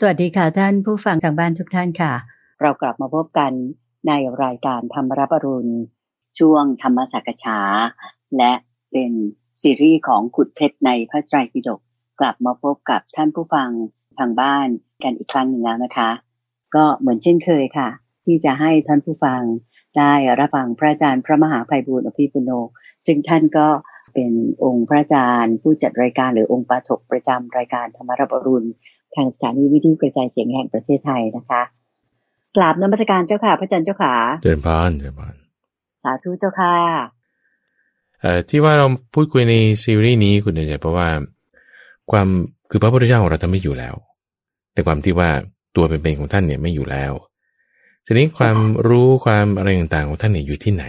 สวัสดีค่ะท่านผู้ฟังทางบ้านทุกท่านค่ะ เรากลับมาพบกันในรายการธรรมรับอรุณ ช่วงธรรมสักษาและเป็นซีรีส์ของขุดเพชรในพระไตรปิฎกกลับมาพบกับท่านผู้ฟังทางบ้านกันอีกครั้งหนึ่งแล้วนะคะ ก็เหมือนเช่นเคยค่ะ ที่จะให้ท่านผู้ฟังได้รับฟังพระอาจารย์พระมหาภัยบูร์อภิปุโนซึ่งท่านก็เป็นองค์พระอาจารย์ ผู้จัดรายการหรือองค์ปาถกประจำรายการธรรมรับอรุณ ทางสถานีวิทยุกระจายเสียงแห่งประเทศไทยนะคะกราบนมัสการเจ้าค่ะ พระอาจารย์เจ้าค่ะเดินพานเดินพานสาธุเจ้าค่ะเอ่อที่ว่าเราพูดคุยในซีรีส์นี้คุณเดชเพราะว่า ความคือพระพุทธเจ้าของเราท่านไม่อยู่แล้ว แต่ความที่ว่าตัวเป็นๆของท่านเนี่ยไม่อยู่แล้วทีนี้ความรู้ความอะไรต่างๆของท่านเนี่ยอยู่ที่ไหน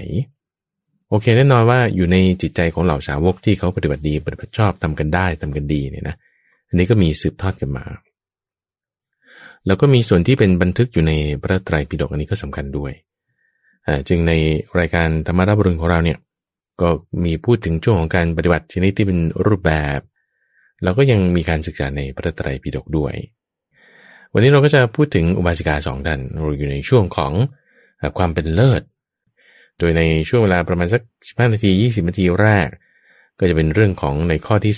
โอเคแน่นอนว่าอยู่ในจิตใจของเหล่าสาวกที่เขาปฏิบัติดีปฏิบัติชอบทำกันได้ทำกันดีเนี่ยนะอันนี้ก็มีสืบทอดกันมา แล้วก็มีส่วนที่เป็นบันทึกอยู่ในพระไตรปิฎกอันนี้ก็สำคัญด้วย จึงในรายการธรรมรับรุณของเราเนี่ยก็มีพูดถึงช่วงของการปฏิบัติชนิดที่เป็นรูปแบบเราก็ยังมีการศึกษาในพระไตรปิฎกด้วย วันนี้เราก็จะพูดถึงอุบาสิกาสองท่านเราอยู่ในช่วงของความเป็นเลิศ โดยในช่วงเวลาประมาณสัก 15 นาที 20 นาทีแรก ก็จะเป็นเรื่องของในข้อที่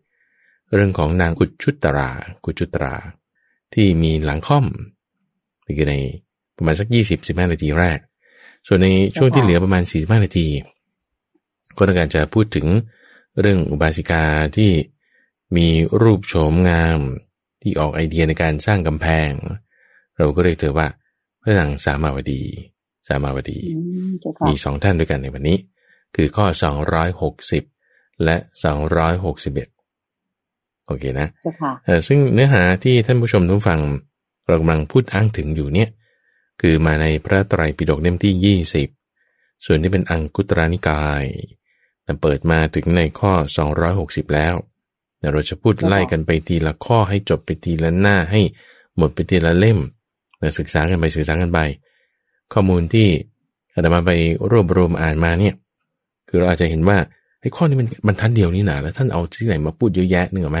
260 เรื่องของนางกุชุตรากุชุตรา ที่มีหลังค่อมคือในประมาณสัก 20-15 นาทีแรก ส่วนในช่วงที่เหลือประมาณ 45 นาที ก็ต้องการจะพูดถึงเรื่องอุบาสิกาที่มีรูปโฉมงาม ที่ออกไอเดียในการสร้างกำแพง เราก็เรียกเธอว่าพระนางสามาวดี สามาวดี มีสองท่านด้วยกันในวันนี้ คือข้อ 260 และ 261 โอเคนะเออซึ่งเนื้อหาที่ท่านผู้ชมทุกฟัง เรากำลังพูดอ้างถึงอยู่เนี่ย คือมาในพระไตรปิฎกเล่มที่ 20 ส่วนที่เป็นอังกุตรานิกายเปิดมาถึงในข้อ 260 แล้วเดี๋ยวเราจะพูดไล่กันไปทีละข้อให้จบไปทีละหน้าให้หมดไปทีละเล่มเาศึกษากันไปศึกษากันไป ข้อมูลที่อาตมาไปรวบรวมอ่านมาเนี่ย คือเราอาจจะเห็นว่าไอ้ข้อนี้มันบรรทัดเดียวนี่หนาแล้วท่านเอาที่ไหนมาพูดเยอะแยะนึกออไหม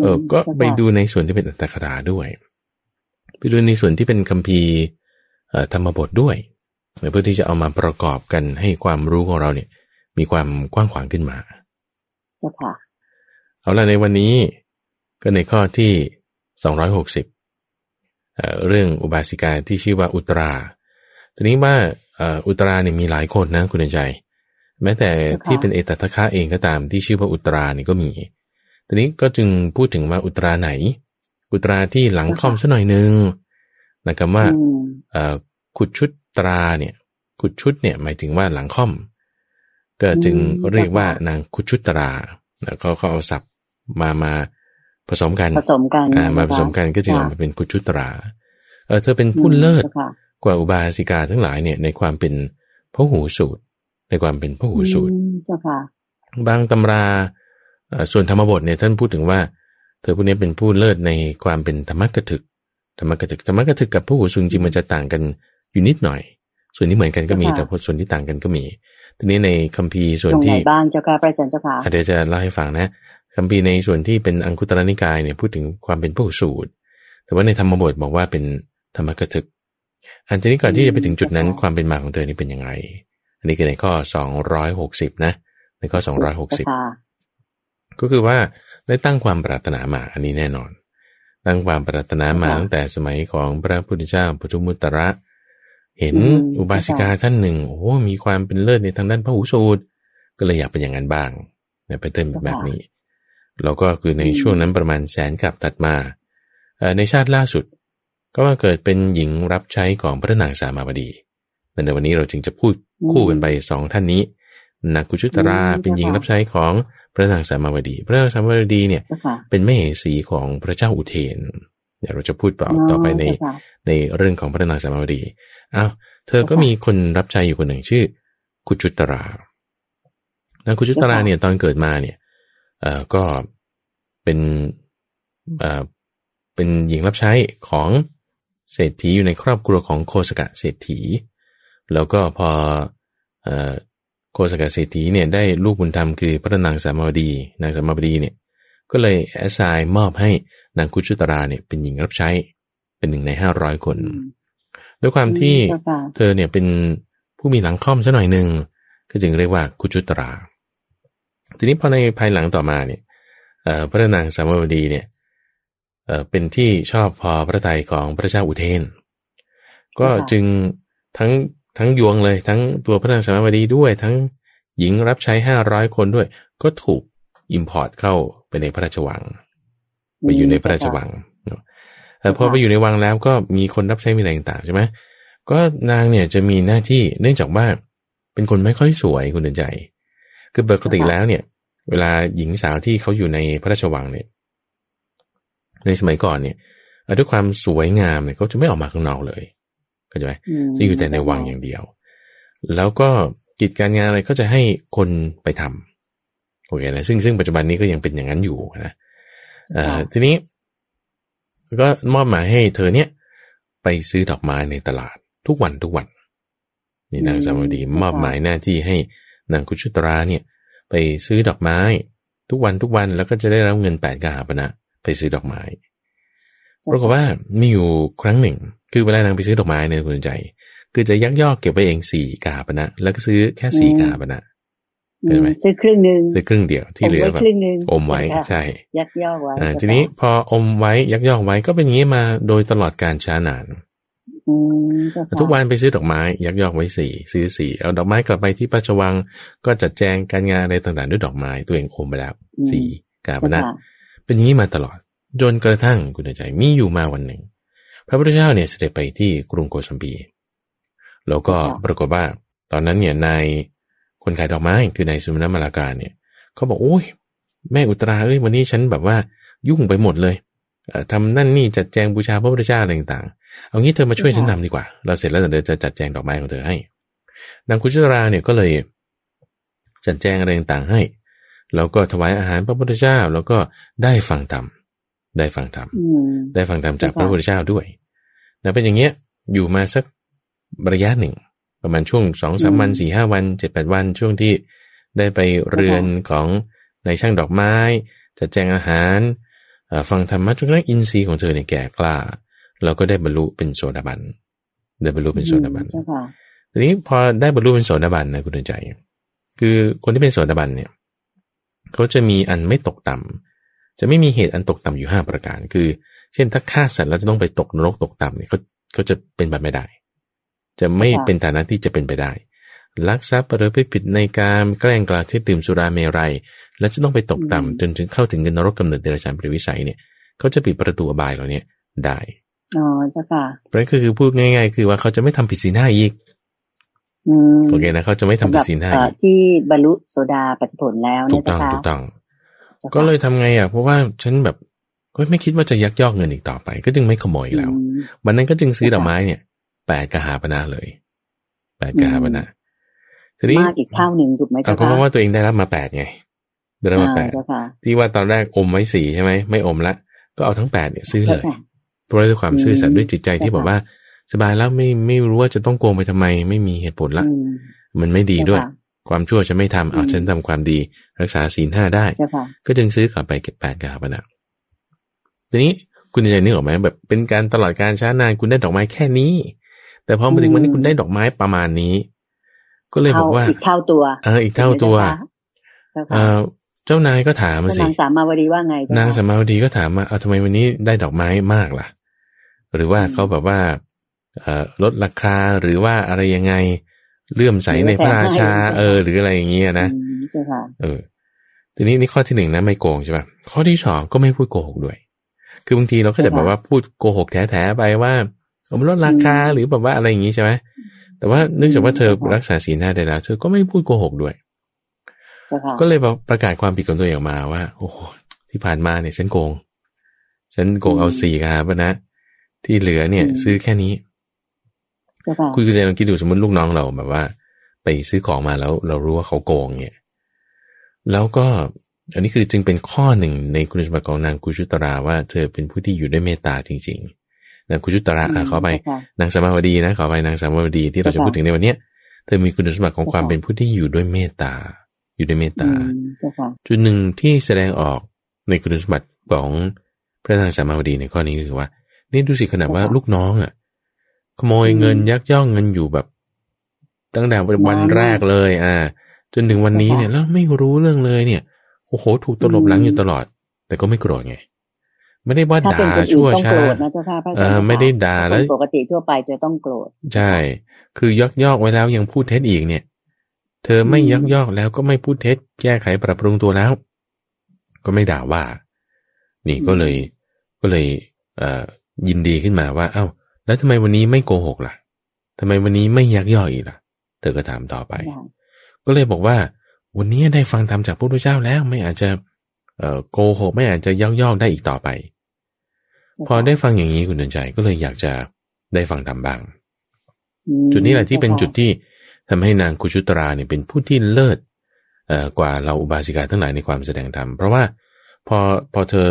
เออก็ไปดูในส่วนที่เป็นอัตถคราด้วย ไปดูในส่วนที่เป็นคัมภีร์ธรรมบทด้วยเพื่อที่จะเอามาประกอบกันให้ความรู้ของเราเนี่ย มีความกว้างขวางขึ้นมาเจ้าค่ะเอาละในวันนี้ก็ในข้อที่สองร้อยหกสิบเรื่องอุบาสิกาที่ชื่อว่าอุตรา ทีนี้ว่าอุตราเนี่ยมีหลายคนนะคุณใจ แม้แต่ที่เป็นเอตทัคคะเองก็ตามที่ชื่อว่าอุตรานี่ก็มี ทีนี้ก็จึงพูดถึงว่าอุตราไหน อุตราที่หลังค่อมสักหน่อยนึงนะครับว่าขุดชุดตราเนี่ยขุดชุดเนี่ยหมายถึงว่าหลังค่อม ก็จึงเรียกว่านางขุดชุดตราแล้วก็เขาเอาศัพท์มามาผสมกันผสมกันอ่ามาผสมกันก็จึงออกมาเป็นขุดชุดตราเออเธอเป็นผู้เลิศกว่าอุบาสิกาทั้งหลายเนี่ยในความเป็นพระหูสูตร ในความเป็นพระหูสูตรบางตำรา ส่วนธรรมบทเนี่ยท่านพูดถึงว่า เธอผู้นี้เป็นผู้เลิศในความเป็นธรรมกถึกธรรมกถึกธรรมกถึกกับผู้หูสูงจริงมันจะต่างกันอยู่นิดหน่อย ส่วนที่เหมือนกันก็มีแต่ส่วนที่ต่างกันก็มี ทีนี้ในคัมภีร์ส่วนที่บ้างเจ้าค่ะพระอาจารย์เจ้าค่ะเดี๋ยวจะเล่าให้ฟังนะคัมภีร์ในส่วนที่เป็นอังคุตรนิกายเนี่ยพูดถึงความเป็นผู้สูตร แต่ว่าในธรรมบทบอกว่าเป็นธรรมกถึก อันนี้ก่อนที่จะไปถึงจุดนั้นความเป็นมาของเธอนี่เป็นยังไง อันนี้คือในข้อสองร้อยหกสิบนะ ในข้อสองร้อยห กสิบก็คือว่าได้ตั้งความปรารถนามาอันนี้แน่นอน ตั้งความปรารถนามาตั้งแต่สมัยของพระพุทธเจ้าปุถุมุตระ เห็นอุบาสิกาท่านหนึ่งโอ้มีความเป็นเลิศในทางด้านพระหูสูตรก็เลยอยากเป็นอย่างนั้นบ้างเนี่ยเป็นเต้นแบบนี้แล้วก็คือในช่วงนั้นประมาณแสนกับตัดมาในชาติล่าสุด ก็มาเกิดเป็นหญิงรับใช้ของพระนางสามาวดีในวันนี้เราจึงจะพูดคู่กันไปสองท่านนี้นักกุชุตราเป็นหญิงรับใช้ของ พระนางสามาวดี พระนางสามาวดีเนี่ย เป็นแม่สีของพระเจ้าอุเทนเดี๋ยวเราจะพูดต่อต่อไปในในเรื่องของพระนางสามาวดีอ้าวเธอก็มีคนรับใช้อยู่คนหนึ่งชื่อ กุจุตรานางกุจุตราเนี่ยตอนเกิดมาเนี่ยเอ่อก็เป็นเอ่อเป็นหญิงรับใช้ของเศรษฐีอยู่ในครอบครัวของโคสกะเศรษฐี แล้วก็พอเอ่อ โคสกเศรษฐีเนี่ยได้ลูกบุญธรรมคือพระนางสามาวดี นางสามาวดีเนี่ยก็เลยแอสไซน์มอบให้นางคุชุตราเนี่ยเป็นหญิงรับใช้เป็นหนึ่งในห้าร้อยคนอืมด้วยความที่เจ้าค่ะเธอเนี่ยเป็นผู้มีหลังค่อมซะหน่อยหนึ่งก็จึงเรียกว่าคุชุตรา ทีนี้พอในภายหลังต่อมาเนี่ยเอ่อพระนางสามวดีเนี่ยเอ่อเป็นที่ชอบพอพระทัยของพระเจ้าอุเทน ก็จึงทั้ง ทั้งยวงเลย ทั้งตัวพระนางสามวดีด้วย ทั้งหญิงรับใช้ห้าร้อยคนด้วย ก็ถูกอิมพอร์ตเข้าไปในพระราชวัง ไปอยู่ในพระราชวังเนอะแต่พอไปอยู่ในวังแล้วก็มีคนรับใช้มีอะไรต่างๆใช่ไหมก็นางเนี่ยจะมีหน้าที่เนื่องจากว่าเป็นคนไม่ค่อยสวยคุณเดินใจ คือปกติแล้วเนี่ย เวลาหญิงสาวที่เขาอยู่ในพระราชวังเนี่ย ในสมัยก่อนเนี่ยเอ่อด้วยความสวยงามเนี่ยเขาจะไม่ออกมาข้างนอกเลย เข้าใจไหมมจะอยู่แต่ในวังอย่างเดียว แล้วก็กิจการงานอะไรก็จะให้คนไปทำโอเคนะซึ่งซึ่งปัจจุบันนี้ก็ยังเป็นอย่างนั้นอยู่นะเอ่อทีนี้ ก็มอบหมายให้เธอเนี่ยไปซื้อดอกไม้ในตลาดทุกวันทุกวัน นี่นางสามวดีมอบหมายหน้าที่ให้นางคุชุตราเนี่ย ไปซื้อดอกไม้ ทุกวันทุกวันแล้วก็จะได้รับเงินแปดกหาปณะไปซื้อดอกไม้ ปรากฏว่ามีอยู่ครั้งหนึ่ง คือเวลานางไปซื้อดอกไม้เนี่ยคุณใจ คือจะยักยอกเก็บไปเองสี่กหาปณะแล้วก็ซื้อแค่สี่กหาปณะอืมเห็นไหมซื้อครึ่งหนึ่งซื้อครึ่งเดียวที่เหลือมแบไว้บครึ่งหนึ่งอมไว้ค่ะใช่ ยักยอกไว้อ่าเจ้าทีนี้ค่ะพออมไว้ยักยอกไว้ก็เป็นอย่างนี้มาโดยตลอดการช้านานอืมเจ้าค่ะทุกวันไปซื้อดอกไม้ ยักยอกไว้สี่ซื้อสี่เอาดอกไม้กลับไปที่พระราชวัง ก็จัดแจงการงานอะไรต่างๆด้วยดอกไม้ตัวเองอมไปแล้วสี่กาบเจ้านะค่ะเป็นอย่างนี้มาตลอด จนกระทั่งคุณใจมีอยู่มาวันหนึ่ง พระพุทธเจ้าเนี่ยเสด็จไปที่กรุงโกสัมพีแล้วก็ปรากฏว่า ตอนนั้นเนี่ยนายคนขายดอกไม้คือนายสุมนมาลาการเนี่ยเขาบอกโอ้ยแม่อุตราเอ้ยวันนี้ฉันแบบว่ายุ่งไปหมดเลยเอ่อทำนั่นนี่จัดแจงบูชาพระพุทธเจ้าอะไรต่างๆ เอางี้เธอมาช่วยฉันทำดีกว่า เราเสร็จแล้วเดี๋ยวจะจัดแจงดอกไม้ของเธอให้ นางคุชราเนี่ยก็เลย จัดแจงอะไรต่างๆให้ แล้วก็ถวายอาหารพระพุทธเจ้าแล้วก็ได้ฟังธรรม ได้ฟังธรรมอืมได้ฟังธรรมจากค่ะพระพุทธเจ้าด้วยนะเป็นอย่างเงี้ยอยู่มาสักระยะหนึ่ง ประมาณช่วงสองสามวันสี่ห้าวันเจ็ดแปดวันช่วงที่ได้ไปเรือนของในายช่างดอกไม้จัดแจงอาหารเอ่อฟังธรรมะจนกระทั่งอินทรีย์ของเธอเนี่ยแก่กล้าแล้วก็ได้บรรลุเป็นโสดาบันได้บรรลุเป็นโสดาบันเจ้าค่ะทีนี้พอได้บรรลุเป็นโสดาบันนะคุณดวงใจ คือคนที่เป็นโสดาบันเนี่ยเขาจะมีอันไม่ตกต่ำ จะไม่มีเหตุอันตกต่ำอยู่ห้าประการ คือ เช่นถ้าฆ่าสัตว์แล้วจะต้องไปตกนรกตกต่ำเนี่ยเขาเขาจะเป็นแบบไม่ได้ จะไม่ค่ะเป็นฐานะที่จะเป็นไปได้ ลักทรัพย์หรือไปผิดในการแกล้งกล่าวเที่ดื่มสุราเมรัย แล้วจะต้องไปตกต่ำจนถึงเข้าถึงเงินนรกกำเนิดเดรัจฉานปริวิสัยเนี่ยเขาจะปิดประตูอบายเหล่านี้ได้อ๋อเจ้าค่ะเพราะฉะนั้นคือพูดง่าย ๆ คือว่าเขาจะไม่ทำผิดศีลห้าอีกอืมโอเคนะเขาจะไม่ทำผิดศีลห้าสำหรับอีเอ่อกที่บรรลุโสดาปฏิผลแล้วถูเนี่ยกต้องเจ้าค่ะถูกต้องจ้าค่ะ ก็เลยทำไงอะเพราะว่าฉันแบบก็ไม่คิดว่าจะยักยอกเงินอีกต่อไป ก็จึงไม่ขโมยอีกแล้วอืมวันนั้นก็จึงซื้อค่ะดอกไม้เนี่ยแปดกหาปณะเลยแปดกหาปณะทีนี้มากอีกเท่าหนึ่งถูกไหมเอาเจ้าก็เพค่ะราะว่าตัวเองได้รับมาแปดไงได้รับมาแปอ่าดเจ้าค่ะที่ว่าตอนแรกอมไว้สี่ใช่ไหมไม่อมละ ก็เอาทั้งแปดเนี่ยซื้อเลยจ้าค่ะเพราะด้วยความซื่อสัตย์ด้วยจิตใจที่ค่ะบอกว่า สบายแล้วไม่ไม่รู้ว่าจะต้องโกงไปทำไม ไม่มีเหตุผลละอืมมันไม่ดีด้วยเจ้า ค่ะความชั่วจะไม่ทำเอาอืมฉันทำความดี รักษาศีลห้าได้เจ้าค่ะก็จึงซื้อกลับไปเก็บแปดกาบนะทีนี้คุณจะนึกออกไหมแบบเป็นการตลอดการช้านานคุณได้ดอกไม้แค่นี้ แต่พอมาถึงวันนี้คุณได้ดอกไม้ประมาณนี้ ก็เลยบอกว่าอีกเท่าตัวเอออีกเท่าตัวเจ้าเอค่ะอเจ้านายก็ถามมาสินางสามาวดีว่าไงเจ้นางค่ะสมาวดีก็ถามมาเอาทำไมวันนี้ได้ดอกไม้มากล่ะ หรือว่าอืมเขาแบบว่าเอ่อลดราคาหรือว่าอะไรยังไง เลื่อมใสในพระราชา เออ หรืออะไรอย่างเงี้ยนะอืมเจ้าค่ะเออ ทีนี้นี่ข้อที่หนึ่งนะไม่โกงใช่ป่ะข้อที่สองก็ไม่พูดโกหกด้วย คือบางทีเราก็จะแบบว่าพูดโกหกแท้ๆไปว่าเอามันลดราคาอืมหรือแบบว่าอะไรอย่างงี้ใช่ไหมแต่ว่าเนื่องจากว่าเธออืมรักษาศีลห้าได้แล้วเธอก็ไม่พูดโกหกด้วยเจ้าค่ะก็เลยบอกประกาศความผิดของตัวเองออกมาว่า โอ้โหที่ผ่านมาเนี่ยฉันโกง ฉันโกงเอาสี่ครับนะ ที่เหลือเนี่ย ซื้อแค่นี้เจ้า ค่ะคุยกันลองคิดดูสมมติลูกน้องเราแบบว่า ไปซื้อของมาแล้วเรารู้ว่าเขาโกงเนี่ย แล้วก็อันนี้คือจึงเป็นข้อหนึ่งในคุณสมบัติของนางกุชุตราว่าเธอเป็นผู้ที่อยู่ด้วยเมตตาจริงๆนางกุชุตราอะขอไปเจ้าค่ะนางสมาวดีนะขอไปนางสมาวดีที่เราจะเจ้าค่ะพูดถึงในวันเนี้ยเธอมีคุณสมบัติของความเจ้าค่ะเป็นผู้ที่อยู่ด้วยเมตตา อยู่ด้วยเมตอืตามเจ้าค่ะจุดหนึ่งที่แสดงออกในคุณสมบัติของพระนางสามาวดีในข้อนี้คือว่า นี่ดูสิขนาดว่าลูกน้องอะ ขโมยเงินยักย่องเงินอยู่แบบ ตั้งแต่วันแรกเลย อ่า จนถึงวันนี้เนี่ยแล้วไม่รู้เรื่องเลยเนี่ยโอ้โหถูกตลบหลังอยู่ตลอด แต่ก็ไม่โกรธไงไม่ได้ว่าด่าชั่วช้าเออไม่ได้ด่าแล้วปกติทั่วไปจะต้องโกรธใช่ คือยักยอกไว้แล้วยังพูดเท็จอีกเนี่ย เธอไม่ยักยอกแล้วก็ไม่พูดเท็จ แก้ไขปรับปรุงตัวแล้ว ก็ไม่ด่าว่า นี่ก็เลยก็เลยเอ่อยินดีขึ้นมาว่า เอา้า แล้วทำไมวันนี้ไม่โกหกล่ะทำไมวันนี้ไม่ยักยอกอีกล่ะ เธอก็ถามต่อไป ก็เลยบอกว่า วันนี้ได้ฟังธรรมจากพระพุทธเจ้าแล้วไม่อาจจะเอ่อโกหกไม่อาจจะยักยอกได้อีกต่อไป พอได้ฟังอย่างนี้คุณเดินใจก็เลยอยากจะได้ฟังธรรมบ้าง จุดนี้แหละที่เป็นจุดที่ทำให้นางกุชุตราเนี่ยเป็นผู้ที่เลิศกว่าเราอุบาสิกาทั้งหลายในความแสดงธรรมเพราะว่าพอพอเธอ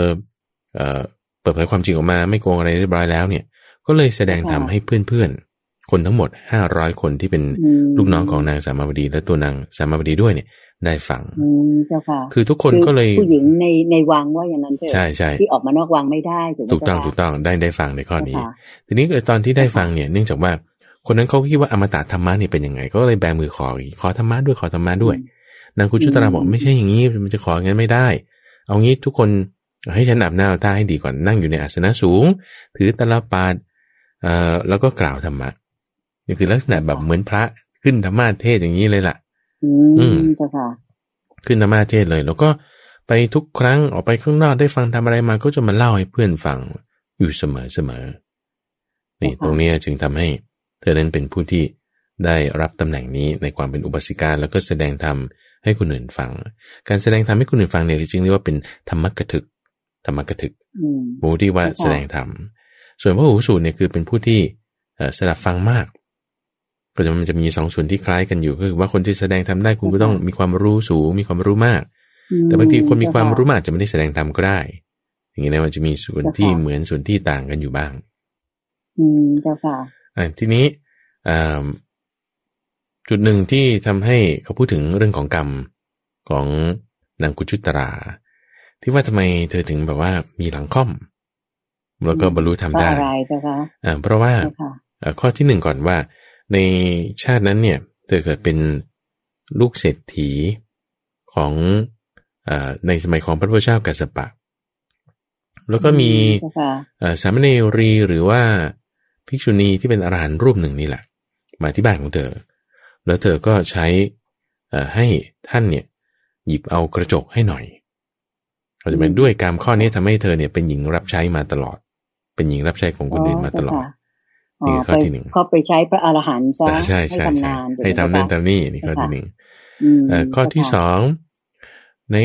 เปิดเผยความจริงออกมาไม่โกงอะไรเรียบร้อยแล้วเนี่ย ก็เลยแสดงธรรมให้เพื่อนๆ คนทั้งหมดห้าร้อยคนที่เป็นลูกน้องของนางสามาวดีและตัวนางสามาวดีด้วยเนี่ยได้ฟังเจ้าค่ะ คือทุกคนก็เลยผู้หญิงในในวังว่าอย่างนั้นเถอะใช่ใช่ที่ออกมานอกวังไม่ได้ถูกต้องถูกต้องได้ได้ฟังในข้อนี้ ทีนี้ตอนที่ได้ฟังเนี่ยเนื่องจากว่า คนนั้นเขาคิดว่าอมตะธรรมะนี่เป็นยังไง ก็เลยแบมือขอขอธรรมะด้วยขอธรรมะด้วย นางคุณชุตราบอกไม่ใช่อย่างนี้มันจะของั้นไม่ได้ เอางี้ทุกคนให้ฉันอาบน้าท่าให้ดีก่อนนั่งอยู่ในอาสนะสูง ถือตะลปาด เอ่อแล้วก็กล่าวธรรมะนี่คือลักษณะแบบเหมือนพระขึ้นธรรมะเทศอย่างนี้เลยล่ะ อืมเจ้าค่ะ ขึ้นธรรมาเทศเลย แล้วก็ไปทุกครั้งออกไปข้างนอกได้ฟังทำอะไรมาก็จะมาเล่าให้เพื่อนฟังอยู่เสมอเสมอนี่ตรงนี้จึงทำให้ เธอนั้นเป็นผู้ที่ได้รับตำแหน่งนี้ในความเป็นอุบาสิกาแล้วก็แสดงธรรมให้คนอื่นฟัง การแสดงธรรมให้คนอื่นฟังเนี่ยจริงๆเรียกว่าเป็นธรรมกถึกธรรมกถึกผู้ที่ว่าแสดงธรรม ส่วนพระหูสูตรเนี่ยคือเป็นผู้ที่สดับฟังมาก ก็จะมันจะมีสองส่วนที่คล้ายกันอยู่คือว่าคนที่แสดงทำได้คุณก็ต้องมีความรู้สูงมีความรู้มาก แต่บางทีคนมีความรู้มากจะไม่ได้แสดงทำก็ได้ อย่างนี้นะมันจะมีส่วนที่เหมือนส่วนที่ต่างกันอยู่บ้าง อืมเจ้าค่ะอ่าทีนี้จุดหนึ่งที่ทำให้เขาพูดถึงเรื่องของกรรมของนางกุจุตรา ที่ว่าทำไมเธอถึงแบบว่ามีหลังค่อม แล้วก็บรรลุทำได้อะไรเจ้าค่ะอ่าเพราะว่าข้อที่หนึ่งก่อนว่า ในชาตินั้นเนี่ยเธอเกิดเป็นลูกเศรษฐีของอในสมัยของพระพุทธเจ้ากัสปะ แล้วก็มีสามเณรีหรือว่าภิกษุณีที่เป็นอรหันต์รูปหนึ่งนี่แหละ มาที่บ้านของเธอ แล้วเธอก็ใช้ให้ท่านเนี่ยหยิบเอากระจกให้หน่อยเขาจะเป็นด้วยกรรมข้อนี้ทำให้เธอเนี่ยเป็นหญิงรับใช้มาตลอด เป็นหญิงรับใช้ของคนอื่นมาตลอดนี่ข้อที่หนึ่งเขาไปใช้พระอรหันต์ซะใช่ใช่ใช่ให้ทำนั่นทำนี่นี่ข้อที่หนึ่งข้อที่สองใน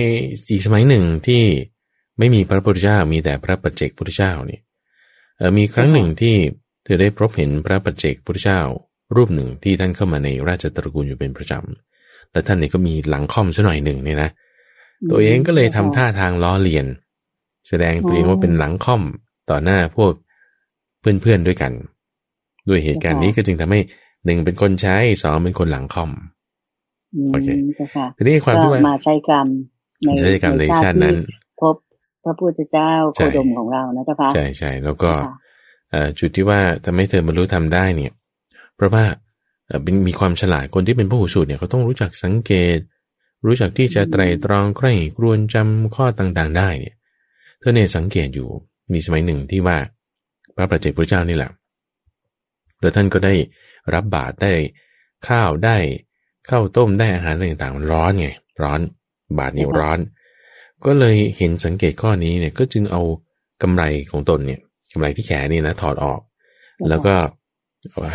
อีกสมัยหนึ่งที่ไม่มีพระพุทธเจ้ามีแต่พระปัจเจกพุทธเจ้านี่มีครั้งหนึ่งที่เธอได้พบเห็นพระปัจเจกพุทธเจ้า รูปหนึ่งที่ท่านเข้ามาในราชตระกูลอยู่เป็นประจำและท่านนี่ก็มีหลังค่อมซะหน่อยหนึ่งนี่นะตัวเองก็เลยทำท่าทางล้อเลียน แสดงตัวเองว่าเป็นหลังค่อม ต่อหน้าพวกเพื่อนๆด้วยกัน ด้วยเหตุการณ์นี้ก็จึงทำให้หนึ่งเป็นคนใช้สองเป็นคนหลังคอมโอเคทีนี้ความที่ว่ามาใช้กรรมใช้กรรมในชาตินั้น พบพระพุทธเจ้าโคดมของเรานะเจ้าค่ะใช่ใช่แล้วก็จุดที่ว่าทำให้เธอบรรลุทำได้เนี่ย เพราะว่าเป็นมีความฉลาดคนที่เป็นผู้หูสูตรเนี่ยเขาต้องรู้จักสังเกต รู้จักที่จะไตรตรองใคร่ครวญจำข้อต่างๆ ได้เนี่ย เธอเนี่ยสังเกตอยู่ มีสมัยหนึ่งที่ว่าพระประเจกพระเจ้านี่แหละแล้วท่านก็ได้รับบาตรได้ข้าวได้ข้าวต้มได้อาหารต่างๆมันร้อนไงร้อนบาตรนี่ร้อน ก็เลยเห็นสังเกตข้อนี้เนี่ยก็จึงเอากำไรของตนเนี่ยกำไรที่แขนนี่นะถอดออก แล้วก็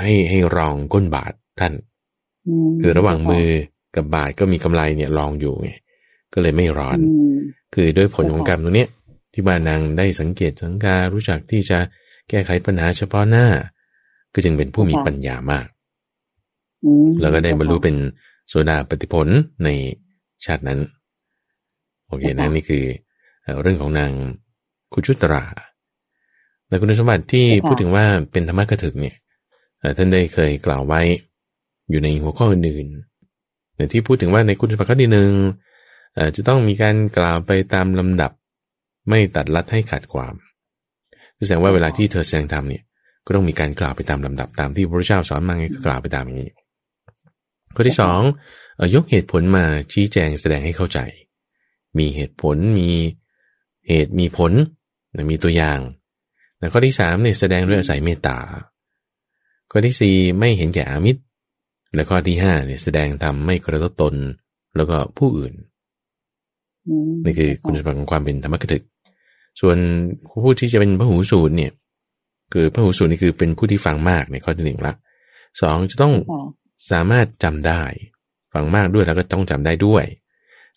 ให้ให้รองก้นบาทท่าน คือระหว่างมือกับบาทก็มีกำไรเนี่ยรองอยู่ไงก็เลยไม่ร้อน คือด้วยผลของกรรมตรงเนี้ย ที่บ้านนางได้สังเกตสังการรู้จักที่จะแก้ไขปัญหาเฉพาะหน้า ก็จึงเป็นผู้มีปัญญามากแล้วก็ได้บรรลุเป็นโซดาปฏิผลในชาตินั้น โอเคนะนี่คือเรื่องของนางคุชุตรา แต่คุณสมบัติที่พูดถึงว่าเป็นธรรมะกถึกเนี่ยท่านได้เคยกล่าวไว้อยู่ในหัวข้ออื่นๆแต่ที่พูดถึงว่าในคุณสมบัติข้อที่หนึ่งจะต้องมีการกล่าวไปตามลำดับ ไม่ตัดลัดให้ขาดความแสดงว่าเวลาที่เธอแสดงธรรมเนี่ยก็ต้องมีการกล่าวไปตามลำดับตามที่พระเจ้าสอนมาไงก็กล่าวไปตามอย่างนี้ข้อที่สองยกเหตุผลมาชี้แจงแสดงให้เข้าใจ มีเหตุผลมีเหตุมีผลมีตัวอย่างแล้วข้อที่สามเนี่ยแสดงด้วยอาศัยเมตตาข้อที่สี่ไม่เห็นแก่อามิตร และข้อที่ห้าเนี่ยแสดงทำไม่กระทบตนแล้วก็ผู้อื่นนี่คือคุณสมบัติของความเป็นธรรมกถึก ส่วนผู้ที่จะเป็นพระหูสูตรเนี่ย คือพระหูสูตรนี่คือเป็นผู้ที่ฟังมากในข้อที่หนึ่งละสองจะต้องสามารถจำได้ ฟังมากด้วยแล้วก็ต้องจำได้ด้วย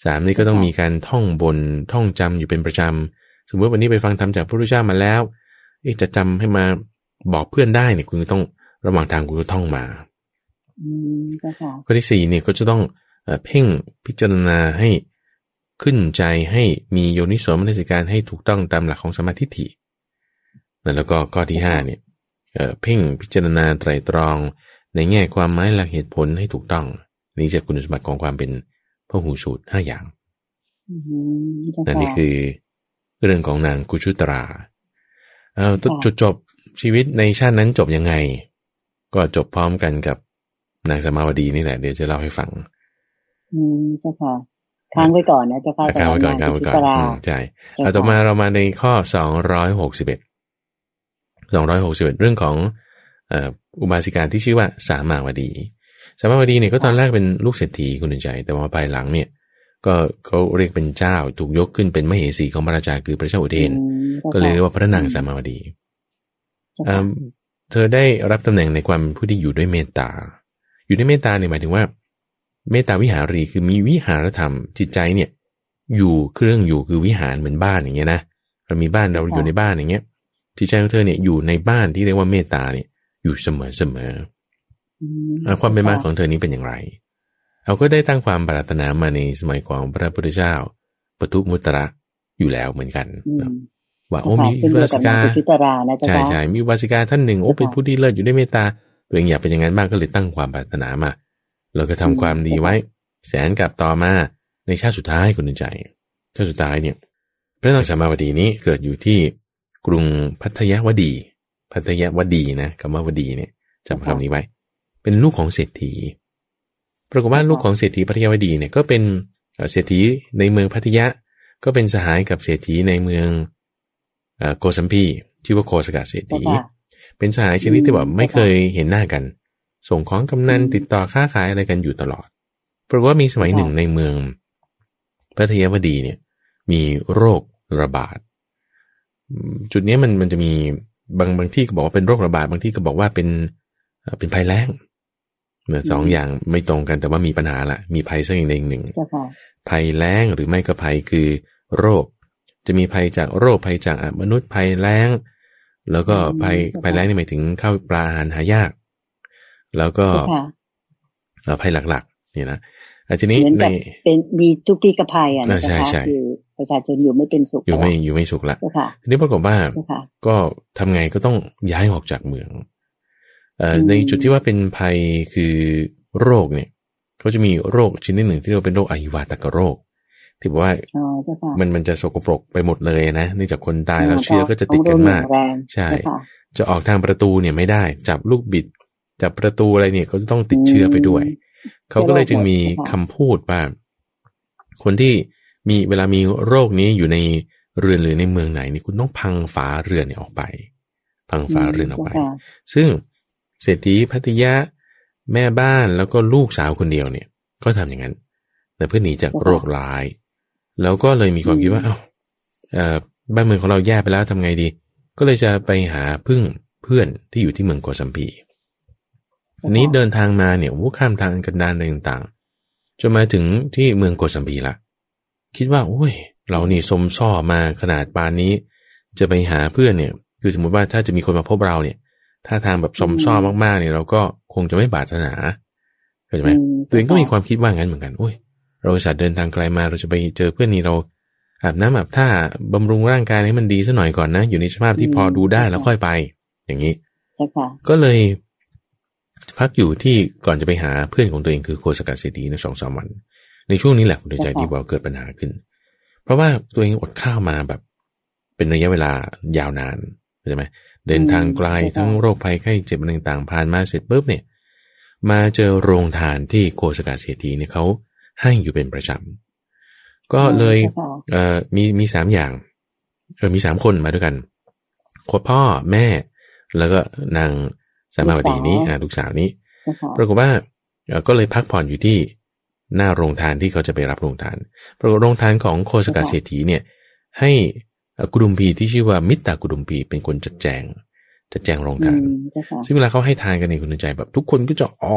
สามนี่ก็ต้องมีการท่องบนท่องจำอยู่เป็นประจำ สมมติวันนี้ไปฟังธรรมจากพระพุทธเจ้ามาแล้วจะจำให้มาบอกเพื่อนได้เนี่ยคุณต้องระหว่างทางคุณก็ท่องมาข้อที่สี่เนี่ยก็จะต้องเพ่งพิจารณาให้ ขึ้นใจให้มีโยนิโสมนสิการให้ถูกต้องตามหลักของสมาธิฐิแล้วก็ข้อที่ห้าเนี่ยเพ่งพิจารณาไตรตรอง ในแง่ความหมายหลักเหตุผลให้ถูกต้อง นี่จะคุณสมบัติของความเป็นพระหูสูตรห้าอย่างนั่นนี่คือเรื่องของนางกุชุตราเออจุดจบชีวิตในชาตินั้นจบยังไง ก็จบพร้อมกันกับนางสมาวดีนี่แหละ เดี๋ยวจะเล่าให้ฟัง อืมเจ้าค่ะ ค้างไว้ก่อนนะเจ้าค่ะค้างไว้ก่อนค้างไว้ก่อนใช่เอาต่อมาเรามาในข้อสองร้อยหกสิบเอ็ดสองร้อยหกสิบเอ็ดเรื่องของอุบาสิกาที่ชื่อว่าสามาวดี สามาวดีเนี่ยก็ตอนแรกเป็นลูกเศรษฐีคุณใจ แต่ว่าภายหลังเนี่ย ก็เขาเรียกเป็นเจ้าถูกยกขึ้นเป็นมเหสีของพระราชาคือพระเจ้าอุเทน ก็เลยเรียกว่าพระนางสามาวดีเธอได้รับตำแหน่งในความผู้ที่อยู่ด้วยเมตตา อยู่ด้วยเมตตาเนี่ยหมายถึงว่า เมตตาวิหารีคือมีวิหารธรรมจิตใจเนี่ยอยู่เครื่องอยู่คือวิหารเหมือนบ้านอย่างเงี้ยนะเรามีบ้านเราอยู่ในบ้านอย่างเงี้ยจิตใจของเธอเนี่ยอยู่ในบ้านที่เรียกว่าเมตตาเนี่ยอยู่เสมอเสมอความเป็นมาของเธอนี้เป็นอย่างไรเราก็ได้ตั้งความปรารถนามาในสมัยของพระพุทธเจ้าปทุมุตระอยู่แล้วเหมือนกันว่าโอ้มีวาสิกาใช่ใช่มีวาสิกาท่านหนึ่งโอ้เป็นผู้ที่เลิศอยู่ด้วยเมตตาตัวเองอยากเป็นอย่างนั้นบ้างก็เลยตั้งความปรารถนามา เราก็ทำความดีไว้ แสนกับต่อมาในชาติสุดท้ายคุณใจ ชาติสุดท้ายเนี่ย พระนางสามาวดีนี้เกิดอยู่ที่กรุงพัทยวดี พัทยวดีนะคำว่าวดีเนี่ยจำคำนี้ไว้ เป็นลูกของเศรษฐี ปรากฏว่าลูกของเศรษฐีพัทยวดีเนี่ยก็เป็นเศรษฐีในเมืองพัทยะก็เป็นสหายกับเศรษฐีในเมืองโกสัมพีชื่อว่าโคสกาเศรษฐี เป็นสหายชนิดที่แบบไม่เคยเห็นหน้ากัน ส่งของกำนันติดต่อค้าขายอะไรกันอยู่ตลอด เพราะว่ามีสมัยหนึ่งในเมืองพัทยวดีเนี่ยมีโรคระบาด จุดนี้มันมันจะมีบางบางที่ก็บอกว่าเป็นโรคระบาดบางที่ก็บอกว่าเป็นเป็นภัยแล้งเนี่ยสองอย่างไม่ตรงกันแต่ว่ามีปัญหาละมีภัยสักอย่างหนึ่งภัยแล้งหรือไม่ก็ภัยคือโรค จะมีภัยจากโรคภัยจากมนุษย์ภัยแล้ง แล้วก็ภัยภัยแล้งนี่หมายถึงข้าวปลาอาหารหายาก แล้วก็ภัยหลักๆนี่นะทีนี้ในเป็นมีทุกปีกภัยอะนะคะคือประชาชนอยู่ไม่เป็นสุขอยู่ไม่อยู่ไม่สุขละทีนี้ปรากฏว่าก็ทำไงก็ต้องย้ายออกจากเมืองในจุดที่ว่าเป็นภัยคือโรคเนี่ยเขาจะมีโรคชนิดหนึ่งที่เรียกว่าเป็นโรคอหิวาตกโรค ที่บอกว่ามันมันจะสกปรกไปหมดเลยนะเนื่องจากคนตายแล้วเชื้อก็จะติดกันมาก ใช่ จะออกทางประตูเนี่ยไม่ได้ จับลูกบิด จับประตูอะไรเนี่ยก็จะต้องติดเชื้อไปด้วย เขาก็เลยจึงมีคำพูดว่าคนที่มีเวลามีโรคนี้อยู่ในเรือนหรือในเมืองไหนนี่คุณต้องพังฝาเรือนเนี่ยออกไป พังฝาเรือนออกไป ซึ่งเศรษฐีพัทยาแม่บ้านแล้วก็ลูกสาวคนเดียวเนี่ย ก็ทำอย่างนั้น แต่เพื่อหนีจากโรคร้าย แล้วก็เลยมีความคิดว่า เอา้าบ้านเมืองของเราแย่ไปแล้วทำไงดี ก็เลยจะไปหาพึ่งเพื่อนที่อยู่ที่เมืองโกสัมพี อันนี้เดินทางมาเนี่ยวุข้ามทางกันดานอะไรต่างๆจนมาถึงที่เมืองโกสัมพีละคิดว่าโอ้ย เรานี่สมซ่อมาขนาดปานนี้ จะไปหาเพื่อนเนี่ย คือสมมติว่าถ้าจะมีคนมาพบเราเนี่ย ถ้าทางแบบสมซ่อมากๆเนี่ย เราก็คงจะไม่บาดหนาเข้าใจไหมตัวเองก็มีความคิดว่างั้นเหมือนกันโอ้ย เราสัตว์เดินทางไกลมาเราจะไปเจอเพื่อนนี่เราอาบน้ำอาบท่าบำรุงร่างกายให้มันดีสัหน่อยก่อนนะ อยู่ในสภาพที่พอดูได้แล้วค่อยไป อย่างนี้ก็เลย พักอยู่ที่ก่อนจะไปหาเพื่อนของตัวเองคือโคสกัดเศรษฐีในสองสามวัน ในช่วงนี้แหละคุณใจดีว่าเกิดปัญหาขึ้น เพราะว่าตัวเองอดข้าวมาแบบ เป็นระยะเวลายาวนานใช่ไหมเดินทางไกลทั้งโรคภัยไข้เจ็บต่างๆผ่านมาเสร็จปุ๊บเนี่ย มาเจอโรงทานที่โคสกาเศรษฐีเนี่ยเขาให้อยู่เป็นประจำก็เลยเอ่อมีมีสามอย่างเออมีสามคนมาด้วยกันคพ่อแม่ แล้วก็นาง สามาวดีนี้อ่าลูกสาวนี้ปรากฏว่าก็เลยพักผ่อนอยู่ที่หน้าโรงทานที่เขาจะไปรับโรงทาน ปรากฏโรงทานของโคสกาเศรษฐีเนี่ยให้กุดุมพีที่ชื่อว่ามิตรกุดุมพีเป็นคนจัดแจงจัดแจงโรงทาน ซึ่งเวลาเขาให้ทานกันในคุณใจแบบ ทุกคนก็จะอ๋อ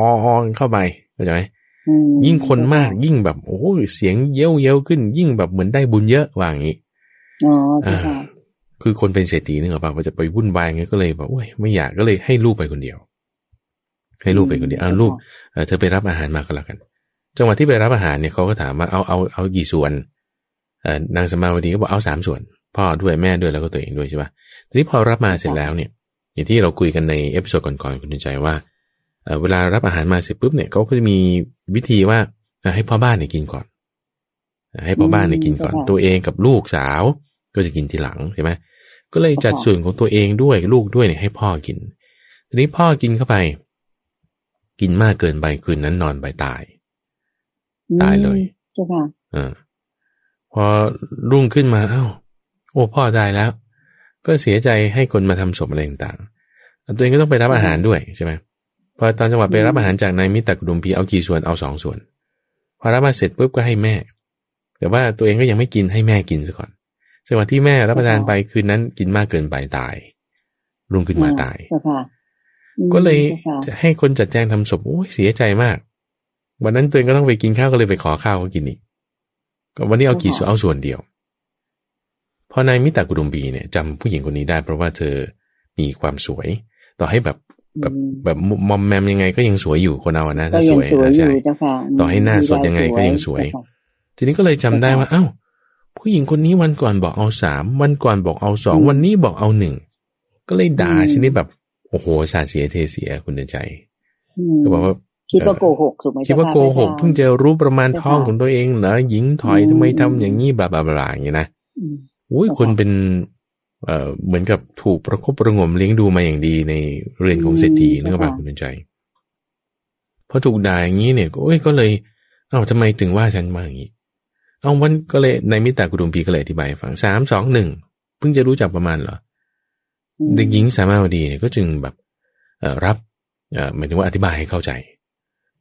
เข้าไปเข้าใจไหมยิ่งคนมากยิ่งแบบโอ้เสียงเย้ยวเย้ยวขึ้น ยิ่งแบบเหมือนได้บุญเยอะว่าอย่างนี้อ๋อ คือคนเป็นเศรษฐีนึกออกป่ะจะไปวุ่นวายไงก็เลยแบบโอ้ยไม่อยากก็เลยให้ลูกไปคนเดียว ให้ลูกไปคนเดียวเอาลูกเธอไปรับอาหารมาก็แล้วกัน จังหวะที่ไปรับอาหารเนี่ยเขาก็ถามว่าเอาเอาเอากี่ส่วนนางสามาวดีก็บอกเอาสามส่วน พ่อด้วยแม่ด้วยแล้วก็ตัวเองด้วยใช่ป่ะทีนี้พอรับมาเสร็จแล้วเนี่ย อย่างที่เราคุยกันใน episode ก่อนๆคุณใจว่าเวลารับอาหารมาเสร็จปุ๊บเนี่ยเขาก็จะมีวิธีว่าให้พ่อบ้านเนี่ยกินก่อน ให้พ่อบ้านเนี่ยกินก่อน ตัวเองกับลูกสาวก็จะกินทีหลังใช่ไหม ก็เลยจัดส่วนของตัวเองด้วยลูกด้วยเนี่ยให้พ่อกิน ทีนี้พ่อกินเข้าไป กินมากเกินไปคืนนั้นนอนไปตาย ตายเลยใช่ป่ะอ่าพอรุ่งขึ้นมาเอา้า โอ้พ่อตายแล้ว ก็เสียใจให้คนมาทำศพอะไรต่างๆตัวเองก็ต้องไปรับอาหารด้วยใช่ไหมพอตอนจังหวะไปรับอาหารจากนายมิตรกุดุมพีเอากี่ส่วนเอาสองส่วน พอรับมาเสร็จปุ๊บก็ให้แม่ แต่ว่าตัวเองก็ยังไม่กินให้แม่กินซะก่อน จังหวะที่แม่รับประทานไปคืนนั้นกินมากเกินไปตายรุ่งขึ้นมาตาย ก็เลยจะให้คนจัดแจงทำศพโอ้ยเสียใจมาก วันนั้นตัวเองก็ต้องไปกินข้าวก็เลยไปขอข้าวเขากินอีก ก็วันนี้เอากี่ส่วนเอาส่วนเดียว พอนายมิตรกุดุมบีเนี่ยจำผู้หญิงคนนี้ได้ เพราะว่าเธอมีความสวย ต่อให้แบบแบบแบบมอมแมมยังไงก็ยังสวยอยู่คนเอานะถ้าสวยนะใช่ต่อให้หน้าสดยังไงก็ยังสวย ทีนี้ก็เลยจำได้ว่า เอ้า ผู้หญิงคนนี้วันก่อนบอกเอาสามวันก่อนบอกเอาสองวันนี้บอกเอาหนึ่งก็เลยด่าชนิดแบบโอ้โหสาเสียเทเสียคุณใจก็บอกว่าคิดว่าโกหกถูกไหมคิดว่าโกหกเพิ่งจะรู้ประมาณท้องของตัวเองเหรอหญิงถอยทำไมทำอย่างนี้บลาบลาบลาอย่างนี้นะอุ้ยคนเป็น เอ่อเหมือนกับถูกประคบประงมเลี้ยงดูมาอย่างดีในเรือนของเศรษฐีนึกว่าคุณใจพอถูกด่าอย่างนี้เนี่ยก็โอ้ยก็เลย เอ้าทำไมถึงว่าฉันมาอย่างนี้ เอาวันก็เลยในมิตรกุดุมพีก็เลยอธิบายฟังสามสองหนึ่งเพิ่งจะรู้จักประมาณเหรอเด็กหญิงสามาวดีเนี่ยก็จึงแบบรับหมายถึงว่าอธิบายให้เข้าใจ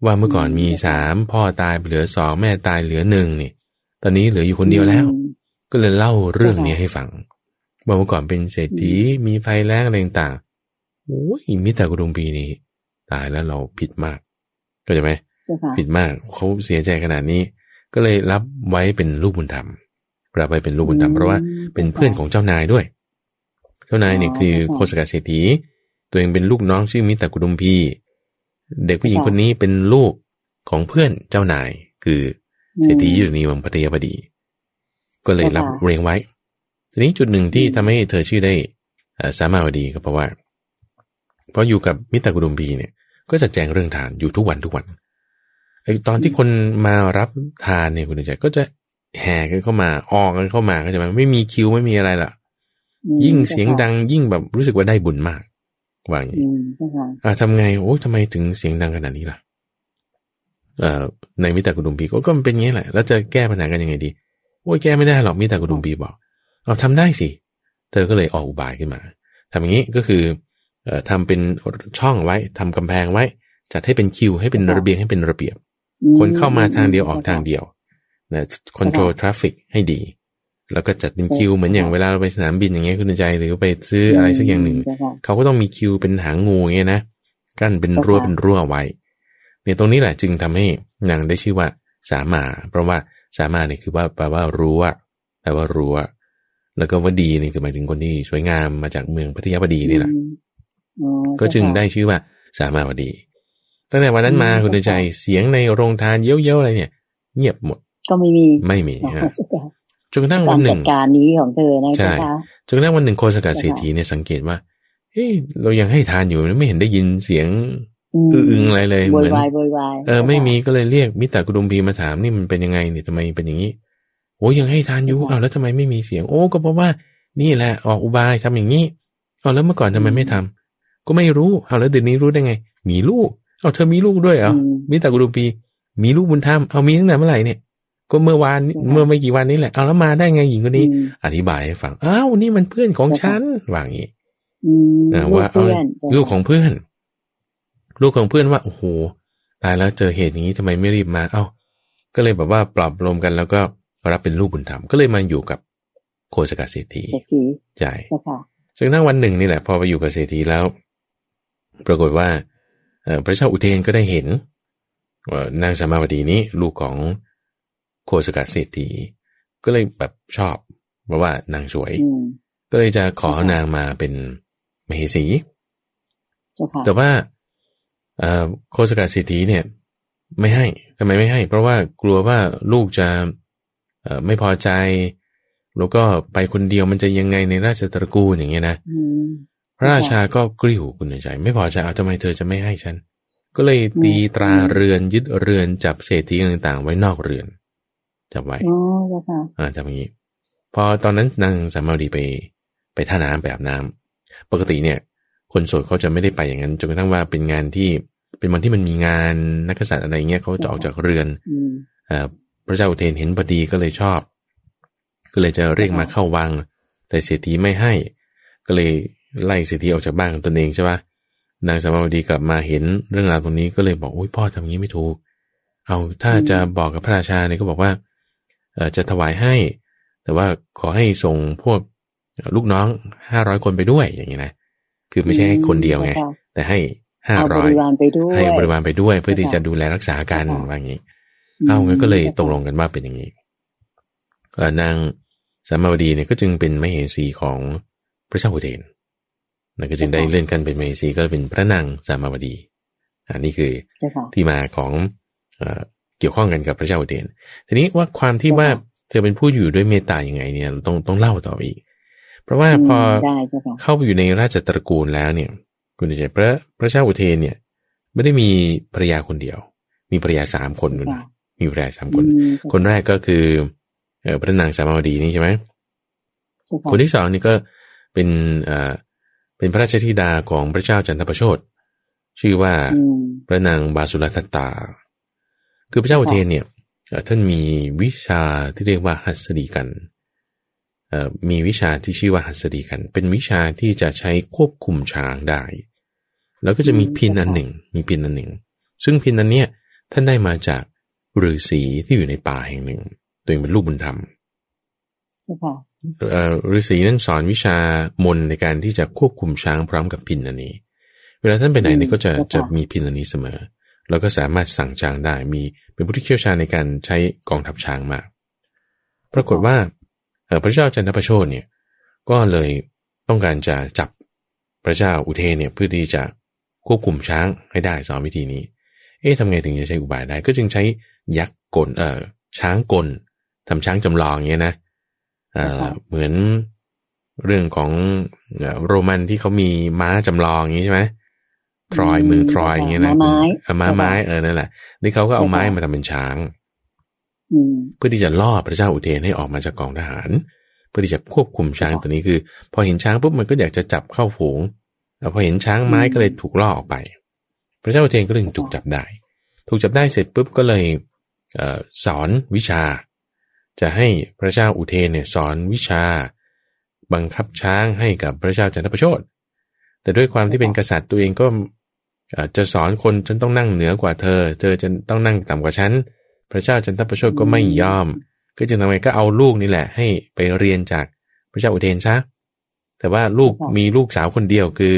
ว่าเมื่อก่อนมีสามพ่อตายเหลือสองแม่ตายเหลือหนึ่งนี่ ตอนนี้เหลืออยู่คนเดียวแล้ว ก็เลยเล่าเรื่องนี้ให้ฟังว่าเมื่อก่อนเป็นเศรษฐีมีภัยแล้งอะไรต่างโอ้ยมิตรกุดุมพีนี้ ตายแล้วเราผิดมากก็จะไหมผิดมากเขาเสียใจขนาดนี้ ก็เลยรับไว้เป็นลูกบุญธรรมรับไว้เป็นลูกบุญธรรมเพราะว่าเป็นเพื่อนของเจ้านายด้วย เจ้านายเนี่ยคือโคสกาเศรษฐีตัวเองเป็นลูกน้องชื่อมิตรกุดุมพีเด็กผู้หญิงคนนี้เป็นลูกของเพื่อนเจ้านาย คือเศรษฐีอยู่ในวังพัทยาบดี ก็เลยรับเรียงไว้ ทีนี้จุดหนึ่งที่ทำให้เธอชื่อได้สามาวดีก็เพราะว่าพราะอยู่กับมิตรกุดุมพีเนี่ย ก็จะแจงเรื่องทานอยู่ทุกวันทุกวัน ไอ้ตอนที่คนมารับทานเนี่ยคุณใจก็จะแห่กันเข้ามาออกกันเข้ามาก็จะไม่มีคิวไม่มีอะไรล่ะ ยิ่งเสียงดังยิ่งแบบรู้สึกว่าได้บุญมากว่าอย่างนี้อ่าทำไงโอ้ทำไมถึงเสียงดังขนาดนี้ล่ะเอ่อในมิตตกุฎุมพีก็ก็เป็นงี้แหละ แล้วจะแก้ปัญหากันยังไงดีโอ้ยแก้ไม่ได้หรอกมิตตกุฎุมพีบอกเอาทำได้สิ เธอก็เลยออกอุบายขึ้นมาทำอย่างนี้ก็คือเอ่อทำเป็นช่องไว้ทำกำแพงไว้ จัดให้เป็นคิวให้เป็นระเบียงให้เป็นระเบียบ คนเข้ามาทางเดียวออกทางเดียวนะ control traffic ให้ดี แล้วก็จัดเป็นคิวเหมือนอย่างเวลาเราไปสนามบินอย่างเงี้ยคุณใจหรือไปซื้ออะไรสักอย่างหนึ่ง เขาก็ต้องมีคิวเป็นหางงูเงี้ยนะกั้นเป็นรั้วเป็นรั้วไว้เนี่ยตรงนี้แหละจึงทำให้นางได้ชื่อว่าสามา เพราะว่าสามาเนี่ยคือว่าแปลว่ารั้วแปลว่ารั้วแล้วก็ว่าดีนี่คือหมายถึงคนที่สวยงามมาจากเมืองพัทยาบดีนี่แหละก็จึงได้ชื่อว่าสามาวดี ตั้งแต่วันนั้นมาคุณใจเสียงในโรงทานเย้ยวๆอะไรเนี่ย เงียบหมด ก็ไม่มีไม่มีนะจนกระทั่งวันหนึ่งการนี้ของเธอนะใช่จนกระทั่งวันหนึ่งโคสกัดเศรษฐีเนี่ยสังเกตว่าเฮ้ยเรายังให้ทานอยู่ไม่เห็นได้ยินเสียงอึงอะไรเลยเหมือนเออไม่มีก็เลยเรียกมิตรกุดุมพีมาถามนี่มันเป็นยังไงเนี่ยทำไมเป็นอย่างนี้โอ้ยังให้ทานอยู่อ้าวแล้วทำไมไม่มีเสียง โอ้ก็เพราะว่า นี่แหละออกอุบายทำอย่างนี้เอาแล้วเมื่อก่อนทำไมไม่ทำก็ไม่รู้เอาแล้วเดี๋ยวนี้รู้ได้ไง มีลูก เอาเธอมีลูกด้วยเหรอมิตากุรูปี มีลูกบุญธรรมเอามีตั้งแต่เมื่อไหร่เนี่ย ก็เมื่อวานเมื่อไม่กี่วันนี้แหละเอาแล้วมาได้ไงหญิงคนนี้ อธิบายให้ฟังอ้าวนี่มันเพื่อนของฉันว่าอย่างนี้ว่าเอาลูกของเพื่อน ลูกของเพื่อนว่าโอ้โหตายแล้วเจอเหตุอย่างนี้ทำไมไม่รีบมา เอ้า ก็เลยแบบว่าปรับรวมกันแล้วก็รับเป็นลูกบุญธรรมก็เลยมาอยู่กับโคสกเศรษฐีใช่จนทั้งวันหนึ่งนี่แหละ พอไปอยู่กับเศรษฐีแล้ว ปรากฏว่า พระเจ้าอุเทนก็ได้เห็นว่านางสามาวดีนี้ลูกของโคสกเศรษฐีก็เลยแบบชอบเพราะว่านางสวย ก็เลยจะขอนางมาเป็นมเหสี แต่ว่าโคสกเศรษฐีเนี่ยไม่ให้ทำไมไม่ให้ เพราะว่ากลัวว่าลูกจะไม่พอใจ แล้วก็ไปคนเดียวมันจะยังไงในราชตระกูลอย่างเงี้ยนะ พระราชาก็กริ้วคุณใจ ไม่พอใจเอาทำไมเธอจะไม่ให้ฉัน ก็เลยตีตราเรือนยึดเรือนจับเศรษฐีต่างๆ ไว้นอกเรือนจับไว้อ่าทำอย่างนี้ พอตอนนั้นนางสามาวดีไป ไปท่าน้ำไปอาบน้ำปกติเนี่ย คนโสดเขาจะไม่ได้ไปอย่างนั้นจนกระทั่งว่าเป็นงานที่เป็นวันที่มันมีงานนักษัตริย์อะไรเงี้ยเขาจะออกจากเรือนอ่าพระเจ้าอุเทนเห็นพอดีก็เลยชอบ ก็เลยจะเรียกมาเข้าวัง แต่เศรษฐีไม่ให้ ก็เลย ไล่เศรษฐีออกจากบ้านของตนเองใช่ปะนางสามาวดีกลับมาเห็นเรื่องราวตรงนี้ก็เลยบอกอุ้ยพ่อทำงี้ไม่ถูก เอาถ้าจะบอกกับพระราชาเนี่ยก็บอกว่าเอจะถวายให้ แต่ว่าขอให้ส่งพวกลูกน้องห้าร้อยคนไปด้วยอย่างนี้นะคือไม่ใช่ให้คนเดียวไงแต่ให้ห้าร้อยให้บริวารไปด้วย เพื่อที่จะดูแลรักษากันว่าอย่างนี้ เอางั้นก็เลยตกลงกันว่าเป็นอย่างนี้นางสามาวดีเนี่ยก็จึงเป็นมเหสีของพระเจ้าอุเทน นั่นก็จึงได้เลื่อนกันเป็นมเหสีก็เป็นพระนางสามาวดีอันนี้คือที่มาของเกี่ยวข้องกันกับพระเจ้าอุเทนทีนี้ว่าความที่ว่าเธอเป็นผู้อยู่ด้วยเมตตาอย่างไงเนี่ยต้องต้องเล่าต่ออีก เพราะว่าพอเข้าไปอยู่ในราชตระกูลแล้วเนี่ย คุณใจพระพระเจ้าอุเทนเนี่ย ไม่ได้มีภรรยาคนเดียว มีภรรยาสามคนนู่นมีภรรยาสามคน คนแรกก็คือพระนางสามาวดีนี่ใช่ไหมคนที่สองนี่ก็เป็นอ่า เป็นพระราชธิดาของพระเจ้าจันทประโชดชื่อว่าพระนางบาสุรัตตา คือพระเจ้าอุเทนเนี่ยท่านมีวิชาที่เรียกว่าหัสดีกัน มีวิชาที่ชื่อว่าหัสดีกัน เป็นวิชาที่จะใช้ควบคุมช้างได้ แล้วก็จะมีพินอันหนึ่ง มีพินอันหนึ่ง ซึ่งพินอันเนี้ยท่านได้มาจากฤาษีที่อยู่ในป่าแห่งหนึ่ง ตัวเองเป็นลูกบุญธรรม ฤาษีนั้นสอนวิชามนในการที่จะควบคุมช้างพร้อมกับพินอันนี้ เวลาท่านไปไหนนี่ก็จะจะมีพินอันนี้เสมอ แล้วก็สามารถสั่งช้างได้ มีเป็นผู้ที่เชี่ยวชาญในการใช้กองทัพช้างมาก ปรากฏว่าพระเจ้าจันทประโชดเนี่ย ก็เลยต้องการจะจับพระเจ้าอุเทนเนี่ยเพื่อที่จะควบคุมช้างให้ได้สอนวิธีนี้ เอ๊ะทำไงถึงจะใช้อุบายได้ ก็จึงใช้ยักษ์กล เอ่อช้างกลทำช้างจำลองเงี้ยนะ เหมือนเรื่องของโรมันที่เขามีม้าจำลองอย่างนี้ใช่ไหมทรอยมือทรอยอย่างเงี้ยนะม้าไม้ม้าไม้เออนั่นแหละนี่เขาก็เอาไม้มาทำเป็นช้างเพื่อที่จะล่อพระเจ้าอุเทนให้ออกมาจากกองทหาร เพื่อที่จะควบคุมช้างตัวนี้คือ พอเห็นช้างปุ๊บมันก็อยากจะจับเข้าฝูงพอเห็นช้างไม้ก็เลยถูกล่อออกไป พระเจ้าอุเทนก็เลยถูกจับได้ ถูกจับได้เสร็จปุ๊บก็เลยสอนวิชา จะให้พระเจ้าอุเทนเนี่ยสอนวิชา บังคับช้างให้กับพระเจ้าจันทประโชดแต่ด้วยความที่เป็นกษัตริย์ตัวเองก็จะสอนคนฉันต้องนั่งเหนือกว่าเธอ เธอจะต้องนั่งต่ำกว่าฉัน พระเจ้าจันทประโชดก็ไม่ยอม ก็จึงทำไมก็เอาลูกนี่แหละ ให้ไปเรียนจากพระเจ้าอุเทนซะ แต่ว่าลูกมีลูกสาวคนเดียวคือ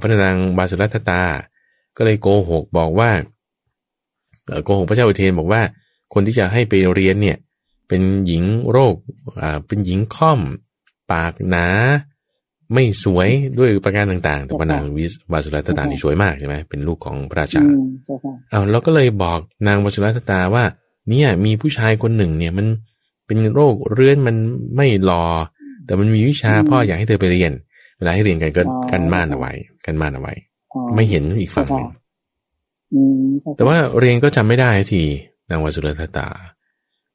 พระนางบาสุรัตตา ก็เลยโกหกบอกว่าโกหกพระเจ้าอุเทนบอกว่า คนที่จะให้ไปเรียนเนี่ย เป็นหญิงโรคอ่าเป็นหญิงค่อม ปากหนา ไม่สวยด้วยประการต่างๆ แต่พระนางวิวาสุรัตตานี่สวยมากใช่ไหมเป็นลูกของพระราชาเอาเราก็เลยบอกนางวาสุรัตตาว่า เนี่ยมีผู้ชายคนหนึ่งเนี่ยมันเป็นโรคเรื้อนมันไม่รอ แต่มันมีวิชาพ่ออยากให้เธอไปเรียนเวลาให้เรียนกันก็กันม่านเอาไว้ กันม่านเอาไว้ ไม่เห็นอีกฝั่งหนึ่งแต่ว่าเรียนก็จำไม่ได้ทีนางวาสุรัตตา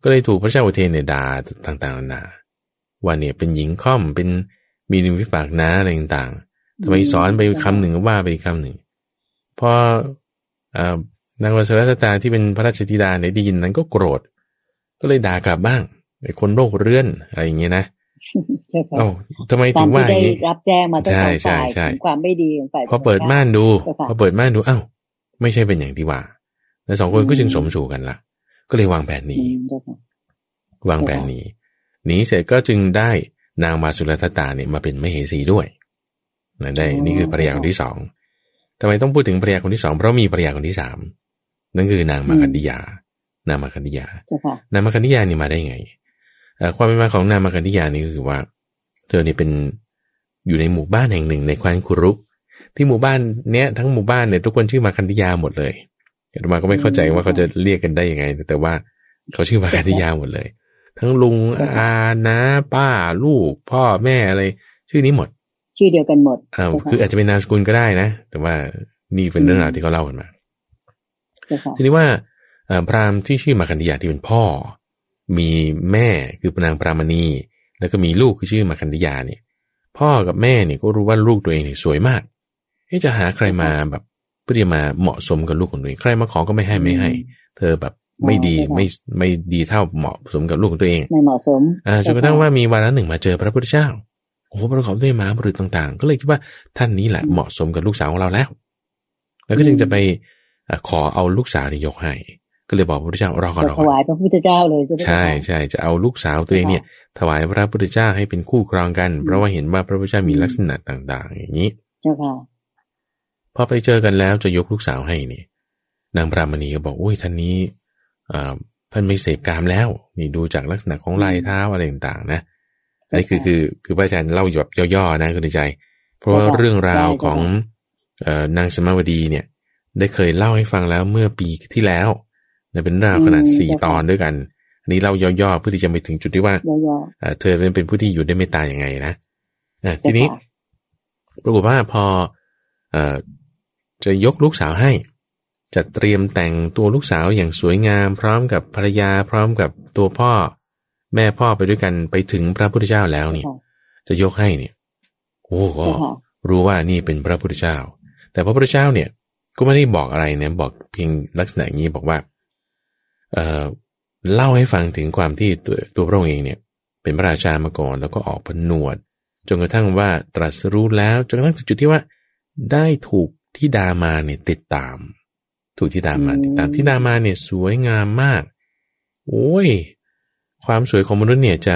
ก็เลยถูกพระเจ้าอุเทนเนี่ยด่าต่างๆนานาว่าเนี่ยเป็นหญิงค่อมเป็นมีนิมวิปากนะอะไรต่างๆทำไมสอนไปคำหนึ่งว่าไปอีกคำหนึ่งพอนางวัสรัตตาที่เป็นพระราชธิดาในได้ยินนั้นก็โกรธ ก็เลยด่ากลับบ้างไอ้คนโรคเรื้อนอะไรอย่างเงี้ยนะเอ้าทำไมถึงว่าอย่างนี้รับแจ้งมาตั้งแต่ฝ่ายความไม่ดีของฝ่ายพอเปิดม่านดูพอเปิดม่านดูเอ้าไม่ใช่เป็นอย่างที่ว่าแต่สองคนก็จึงสมสู่กันละ ก็เลยวางแผนนี้วางแผนนี้หนีเสร็จก็จึงได้นางมาสุรตตาเนี่ยมาเป็นมเหสีด้วยนะได้นี่คือภรรยาคนที่สองทำไมต้องพูดถึงภรรยาคนที่สองเพราะมีภรรยาคนที่สามนั่นคือนางมาคันดิยา นางมาคันดิยานางมาคันดิยานี่มาได้ไงความเป็นมาของนางมาคันดิยานี่ก็คือว่า เธอเนี่ยเป็นอยู่ในหมู่บ้านแห่งหนึ่งในแคว้นคุรุ ที่หมู่บ้านเนี้ยทั้งหมู่บ้านเนี่ยทุกคนชื่อมาคันดิยาหมดเลย อามาก็ไม่เข้าใจว่าเขาจะเรียกกันได้ยังไง แต่ว่าเขาชื่อมาคันดิยาหมดเลย ทั้งลุงอาน้าป้าลูก พ่อแม่อะไร ชื่อนี้หมด ชื่อเดียวกันหมดอ่าคืออาจจะเป็นนามสกุลก็ได้นะ แต่ว่านี่เป็นเรื่องราวที่เขาเล่ากันมาทีนี้ว่าพราหมณ์ที่ชื่อมาคันดิยาที่เป็นพ่อ มีแม่คือปนางปรามณี แล้วก็มีลูกคือชื่อมาคันดิยาเนี่ย พ่อกับแม่เนี่ยก็รู้ว่าลูกตัวเองเนี่ยสวยมากจะหาใครมาแบบ เพื่อที่มาเหมาะสมกับลูกของตัวเองใครมาขอก็ไม่ให้ไม่ให้ เธอแบบไม่ดีไม่ไม่ดีเท่าเหมาะสมกับลูกของตัวเอง ไม่เหมาะสมอ่าจนกระทั่งว่ามีวาระหนึ่งมาเจอพระพุทธเจ้าโอ้โหประกอบด้วยม้าบรุษต่าง ๆ ก็เลยคิดว่าท่านนี้แหละเหมาะสมกับลูกสาวของเราแล้ว แล้วก็จึงจะไปขอเอาลูกสาวนี่ยกให้ก็เลยบอกพระพุทธเจ้ารอก่อนรอถวายพระพุทธเจ้าเลยใช่ใช่จะเอาลูกสาวตัวเองเนี่ย ถวายพระพุทธเจ้าให้เป็นคู่ครองกัน เพราะว่าเห็นว่าพระพุทธเจ้ามีลักษณะต่าง ๆ อย่างนี้เจ้าค่ะ พอไปเจอกันแล้วจะยกลูกสาวให้นี่ นางพรามณีก็บอกอุ้ยท่านนี้อ่าท่านไม่เสพกามแล้ว นี่ดูจากลักษณะของลายเท้าอะไรต่างๆนะอันนี้คือคือคือพระอาจารย์เล่าแบบย่อๆนะคุณใจ เพราะว่าเรื่องราวของเอ่อนางสมาวดีเนี่ย ได้เคยเล่าให้ฟังแล้วเมื่อปีที่แล้วเป็นเรื่องขนาดสี่ตอนด้วยกัน อันนี้เล่าย่อๆเพื่อที่จะไปถึงจุดที่ว่าเธอเป็นเป็นผู้ที่อยู่ได้ไม่ตายยังไงนะทีนี้ปรากฏว่าพอ จะยกลูกสาวให้ จะเตรียมแต่งตัวลูกสาวอย่างสวยงาม พร้อมกับภรรยาพร้อมกับตัวพ่อ แม่พ่อไปด้วยกันไปถึงพระพุทธเจ้าแล้วเนี่ย จะยกให้เนี่ย โอ้ก็รู้ว่านี่เป็นพระพุทธเจ้า แต่พระพุทธเจ้าเนี่ย ก็ไม่ได้บอกอะไรเนี่ยบอกเพียงลักษณะอย่างนี้บอกว่า เอ่อเล่าให้ฟังถึงความที่ตัวตัวพระองค์เองเนี่ย เป็นพระราชามาก่อนแล้วก็ออกผนวดจนกระทั่งว่าตรัสรู้แล้วจนกระทั่งจุดที่ว่า ได้ถูก ที่ดามาเนี่ยติดตาม ถูกที่ดามาติดตามที่ดามาเนี่ยสวยงามมาก โอ้ย ความสวยของมนุษย์เนี่ยจะ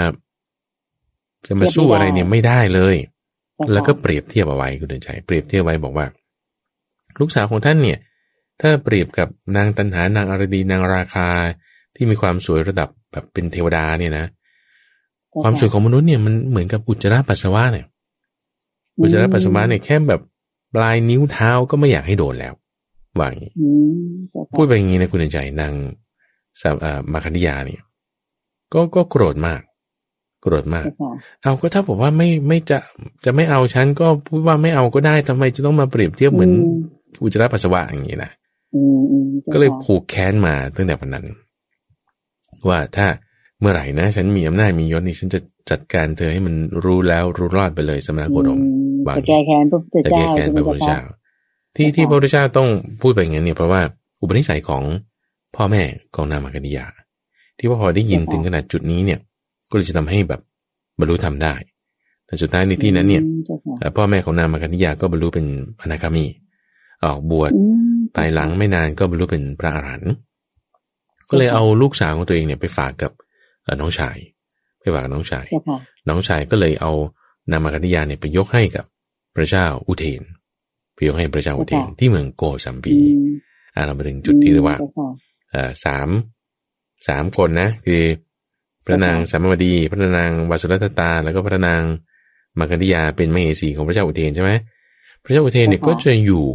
จะมาสู้อะไรเนี่ยไม่ได้เลย แล้วก็เปรียบเทียบเอาไว้คุณเดินชัยเปรียบเทียบไว้บอกว่า ลูกสาวของท่านเนี่ย ถ้าเปรียบกับนางตันหานางอรดีนางราคาที่มีความสวยระดับแบบเป็นเทวดาเนี่ยนะ ความสวยของมนุษย์เนี่ยมันเหมือนกับอุจจาระปัสสาวะเนี่ยอุจจาระปัสสาวะเนี่ยแค่แบบ ปลายนิ้วเท้าก็ไม่อยากให้โดนแล้วว่าอย่างนี้พูดไปอย่างนี้นะคุณใจนางมาคันิยาเนี่ย ก็ก็โกรธมาก โกรธมาก เอาก็ถ้าบอกว่าไม่ไม่จะจะไม่เอาฉันก็พูดว่าไม่เอาก็ได้ทำไมจะต้องมาเปรียบเทียบเหมือนอุจจาระปัสสาวะอย่างนี้นะก็เลยผูกแค้นมาตั้งแต่วันนั้น ว่าถ้าเมื่อไหร่นะ ฉันมีอำนาจมียศนี่ฉันจะจัดการเธอให้มันรู้แล้วรู้รอดไปเลยสมณโคดม บางจะแก้แค้นพระพุทธเจ้าจะแก้แค้นพระพุทธเจ้า ที่ที่พระพุทธเจ้าต้องพูดไปอย่างนี้เนี่ยเพราะว่าอุปนิสัยของพ่อแม่ของนามากนิยา ที่ว่าพอได้ยินถึงขนาดจุดนี้เนี่ยก็เลยจะทำให้แบบบรรลุธรรมได้แต่สุดท้ายในที่นั้นเนี่ยพ่อแม่ของนามากนิยาก็บรรลุเป็นอนาคามี ออกบวชภายหลังไม่นานก็บรรลุเป็นพระอรหันต์ก็เลยเอาลูกสาวของตัวเองเนี่ยไปฝากกับน้องชาย ไปฝากน้องชาย น้องชายก็เลยเอานามากนิยาเนี่ยไปยกให้กับ พระเจ้าอุเทนไปยกให้พระเจ้าอุเทนที่เมืองโกสัมพีอ่าเรามาถึงจุดที่เรียกว่าอ่าสามสามคนนะ คือพระนางสามวดี พระนางวสุรัตตา แล้วก็พระนางมาคันธิยาเป็นมเหสีของพระเจ้าอุเทนใช่ไหมพระเจ้าอุเทนเนี่ยก็จะอยู่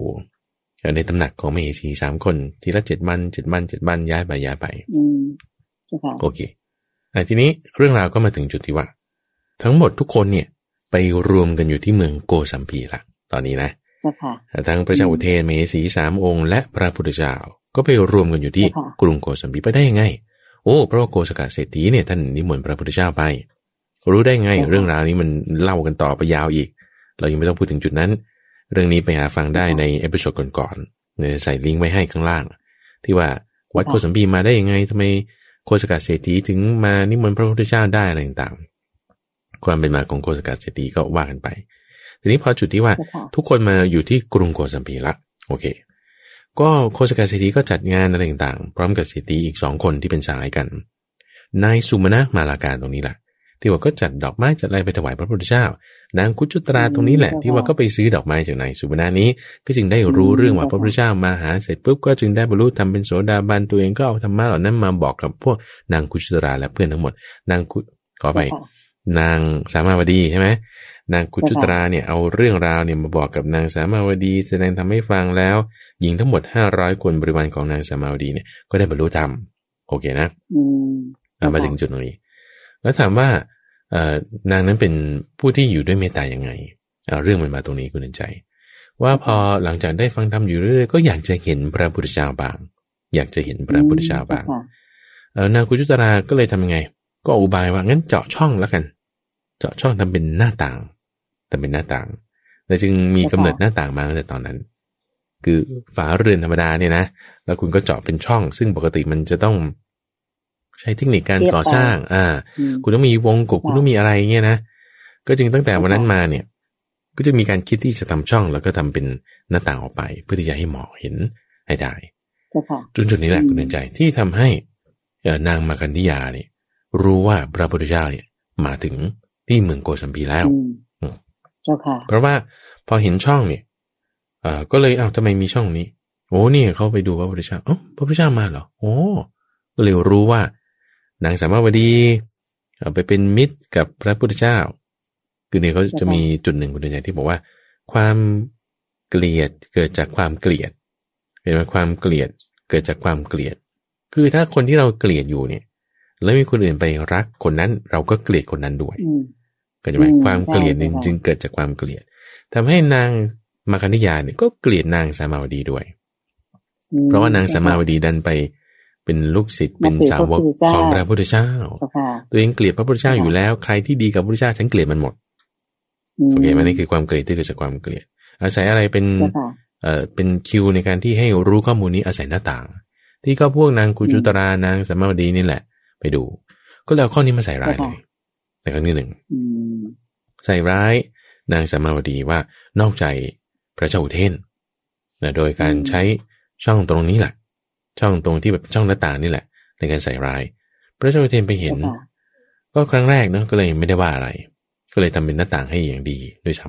ในตำหนักของมเหสีสามคน ทีละเจ็ดวันเจ็ดวันเจ็ดวันย้ายไปย้ายไปโอเคอ่ทีนี้เรื่องราวก็มาถึงจุดที่ว่า ทั้งหมดทุกคนเนี่ย ไปรวมกันอยู่ที่เมืองโกสัมพีละตอนนี้นะทั้งพระเจ้าอุเทนมเหสีสามองค์ และพระพุทธเจ้าก็ไปรวมกันอยู่ที่กรุงโกสัมพีไปได้ยังไง โอ้เพราะว่าโฆสกเศรษฐีเนี่ยท่านนิมนต์พระพุทธเจ้าไป รู้ได้ไงเรื่องราวนี้มันเล่ากันต่อไปยาวอีก เรายังไม่ต้องพูดถึงจุดนั้น เรื่องนี้ไปหาฟังได้ใน episode ก่อนๆเนี่ยใส่ลิงก์ไว้ให้ข้างล่าง ที่ว่าวัดโกสัมพีมาได้ยังไงทำไมโคสกัดเศรษฐีถึงมานิมนต์พระพุทธเจ้าได้อะไรต่างๆ ความเป็นมาของโคสกัดเศรษฐีก็ว่ากันไป ทีนี้พอจุดที่ว่าทุกคนมาอยู่ที่กรุงโกสัมพีละโอเค ก็โคสกัดเศรษฐีก็จัดงานอะไรต่างๆ พร้อมกับเศรษฐีอีกสองคนที่เป็นสายกัน นายสุมาณะมาลาการตรงนี้แหละที่ว่าก็จัดดอกไม้จัดอะไรไปถวายพระพุทธเจ้า นางกุจุตราตรงนี้แหละ ที่ว่าก็ไปซื้อดอกไม้จากนายสุบนานี้ ก็จึงได้รู้เรื่องว่าพระพุทธเจ้ามาหาเสร็จปุ๊บก็จึงได้บรรลุทำเป็นโสดาบันตัวเองก็เอาธรรมะเหล่านั้นมาบอกกับพวกนางกุจุตราและเพื่อนทั้งหมด นางกุขอไป นางสามาวดีใช่ไหมนางกุจุตราเนี่ยเอาเรื่องราวเนี่ยมาบอกกับนางสามาวดี แสดงทำให้ฟังแล้วหญิงทั้งหมดห้าร้อยคนบริวารของนางสามาวดีเนี่ยก็ได้บรรลุธรรมโอเคนะมาถึงจุดตรงนี้ แล้วถามว่านางนั้นเป็นผู้ที่อยู่ด้วยเมตตายังไงเอาเรื่องมันมาตรงนี้คุณใจ ว่าพอหลังจากได้ฟังธรรมอยู่เรื่อยๆก็อยากจะเห็นพระพุทธเจ้าบาง อยากจะเห็นพระพุทธเจ้าบางนางกุจุตราก็เลยทำยังไง ก็อุบายว่างั้นเจาะช่องแล้วกัน เจาะช่องทำเป็นหน้าต่าง แต่เป็นหน้าต่างแต่จึงมีกำเนิดหน้าต่างมาตั้งแต่ตอนนั้น คือฝาเรือนธรรมดาเนี่ยนะแล้วคุณก็เจาะเป็นช่อง ซึ่งปกติมันจะต้อง ใช้เทคนิคการก่อสร้าง อ่า คุณต้องมีวงกบคุณต้องมีอะไรเงี้ยนะก็จึงตั้งแต่วันนั้นมาเนี่ย ก็จะมีการคิดที่จะทำช่อง แล้วก็ทำเป็นหน้าต่างออกไป เพื่อที่จะให้หมอเห็นให้ได้จนจุดนี้แหละคุณเดินใจที่ทำให้นางมากันธิยาเนี่ย รู้ว่าพระพุทธเจ้าเนี่ยมาถึงที่เมืองโกสัมพีแล้วเจ้าค่ะ เพราะว่าพอเห็นช่องเนี่ยเอ่อก็เลยเอ้าทำไมมีช่องนี้ โอ้เนี่ยเขาไปดูพระพุทธเจ้าอ๋อพระพุทธเจ้ามาเหรอโอ้ก็เลยรู้ว่านางสามาวดีไปเป็นมิตรกับพระพุทธเจ้า คือเนี่ยเขาจะมีจุดหนึ่งคุณใหญ่ที่บอกว่า ความเกลียดเกิดจากความเกลียดเห็นไหมความเกลียดเกิดจากความเกลียด คือถ้าคนที่เราเกลียดอยู่เนี่ย แล้วมีคนอื่นไปรักคนนั้น เราก็เกลียดคนนั้นด้วยก็จะหมายความเกลียดนึงจึงเกิดจากความเกลียดทำให้นางมาคันิยาเนี่ยก็เกลียดนางสามาวดีด้วย เพราะว่านางสามาวดีดันไปเป็นลูกศิษย์เป็นสาวกของพระพุทธเจ้า ตัวเองเกลียดพระพุทธเจ้าอยู่แล้ว ใครที่ดีกับพระพุทธเจ้าฉันเกลียดมันหมดโอเคมันนี่คือความเกลียดที่เกิดจากความเกลียด อาศัยอะไรเป็นเอ่อเป็นคิวในการที่ให้รู้ข้อมูลนี้อาศัยหน้าต่าง ที่ก็พวกนางกุจุตรานางสัมมาวดีนี่แหละ ไปดู ก็แล้วข้อนี้มาใส่ร้ายเลยแต่ครั้งที่หนึ่งใส่ร้ายนางสัมมาวดีว่านอกใจพระเจ้าอุเทนนะโดยการใช้ช่องตรงนี้แหละ ช่องตรงที่แบบช่องหน้าต่างนี่แหละ ในการใส่ร้าย พระเจ้าเทนไปเห็น ก็ครั้งแรกเนาะก็เลยไม่ได้ว่าอะไร ก็เลยทำเป็นหน้าต่างให้อย่างดีด้วยซ้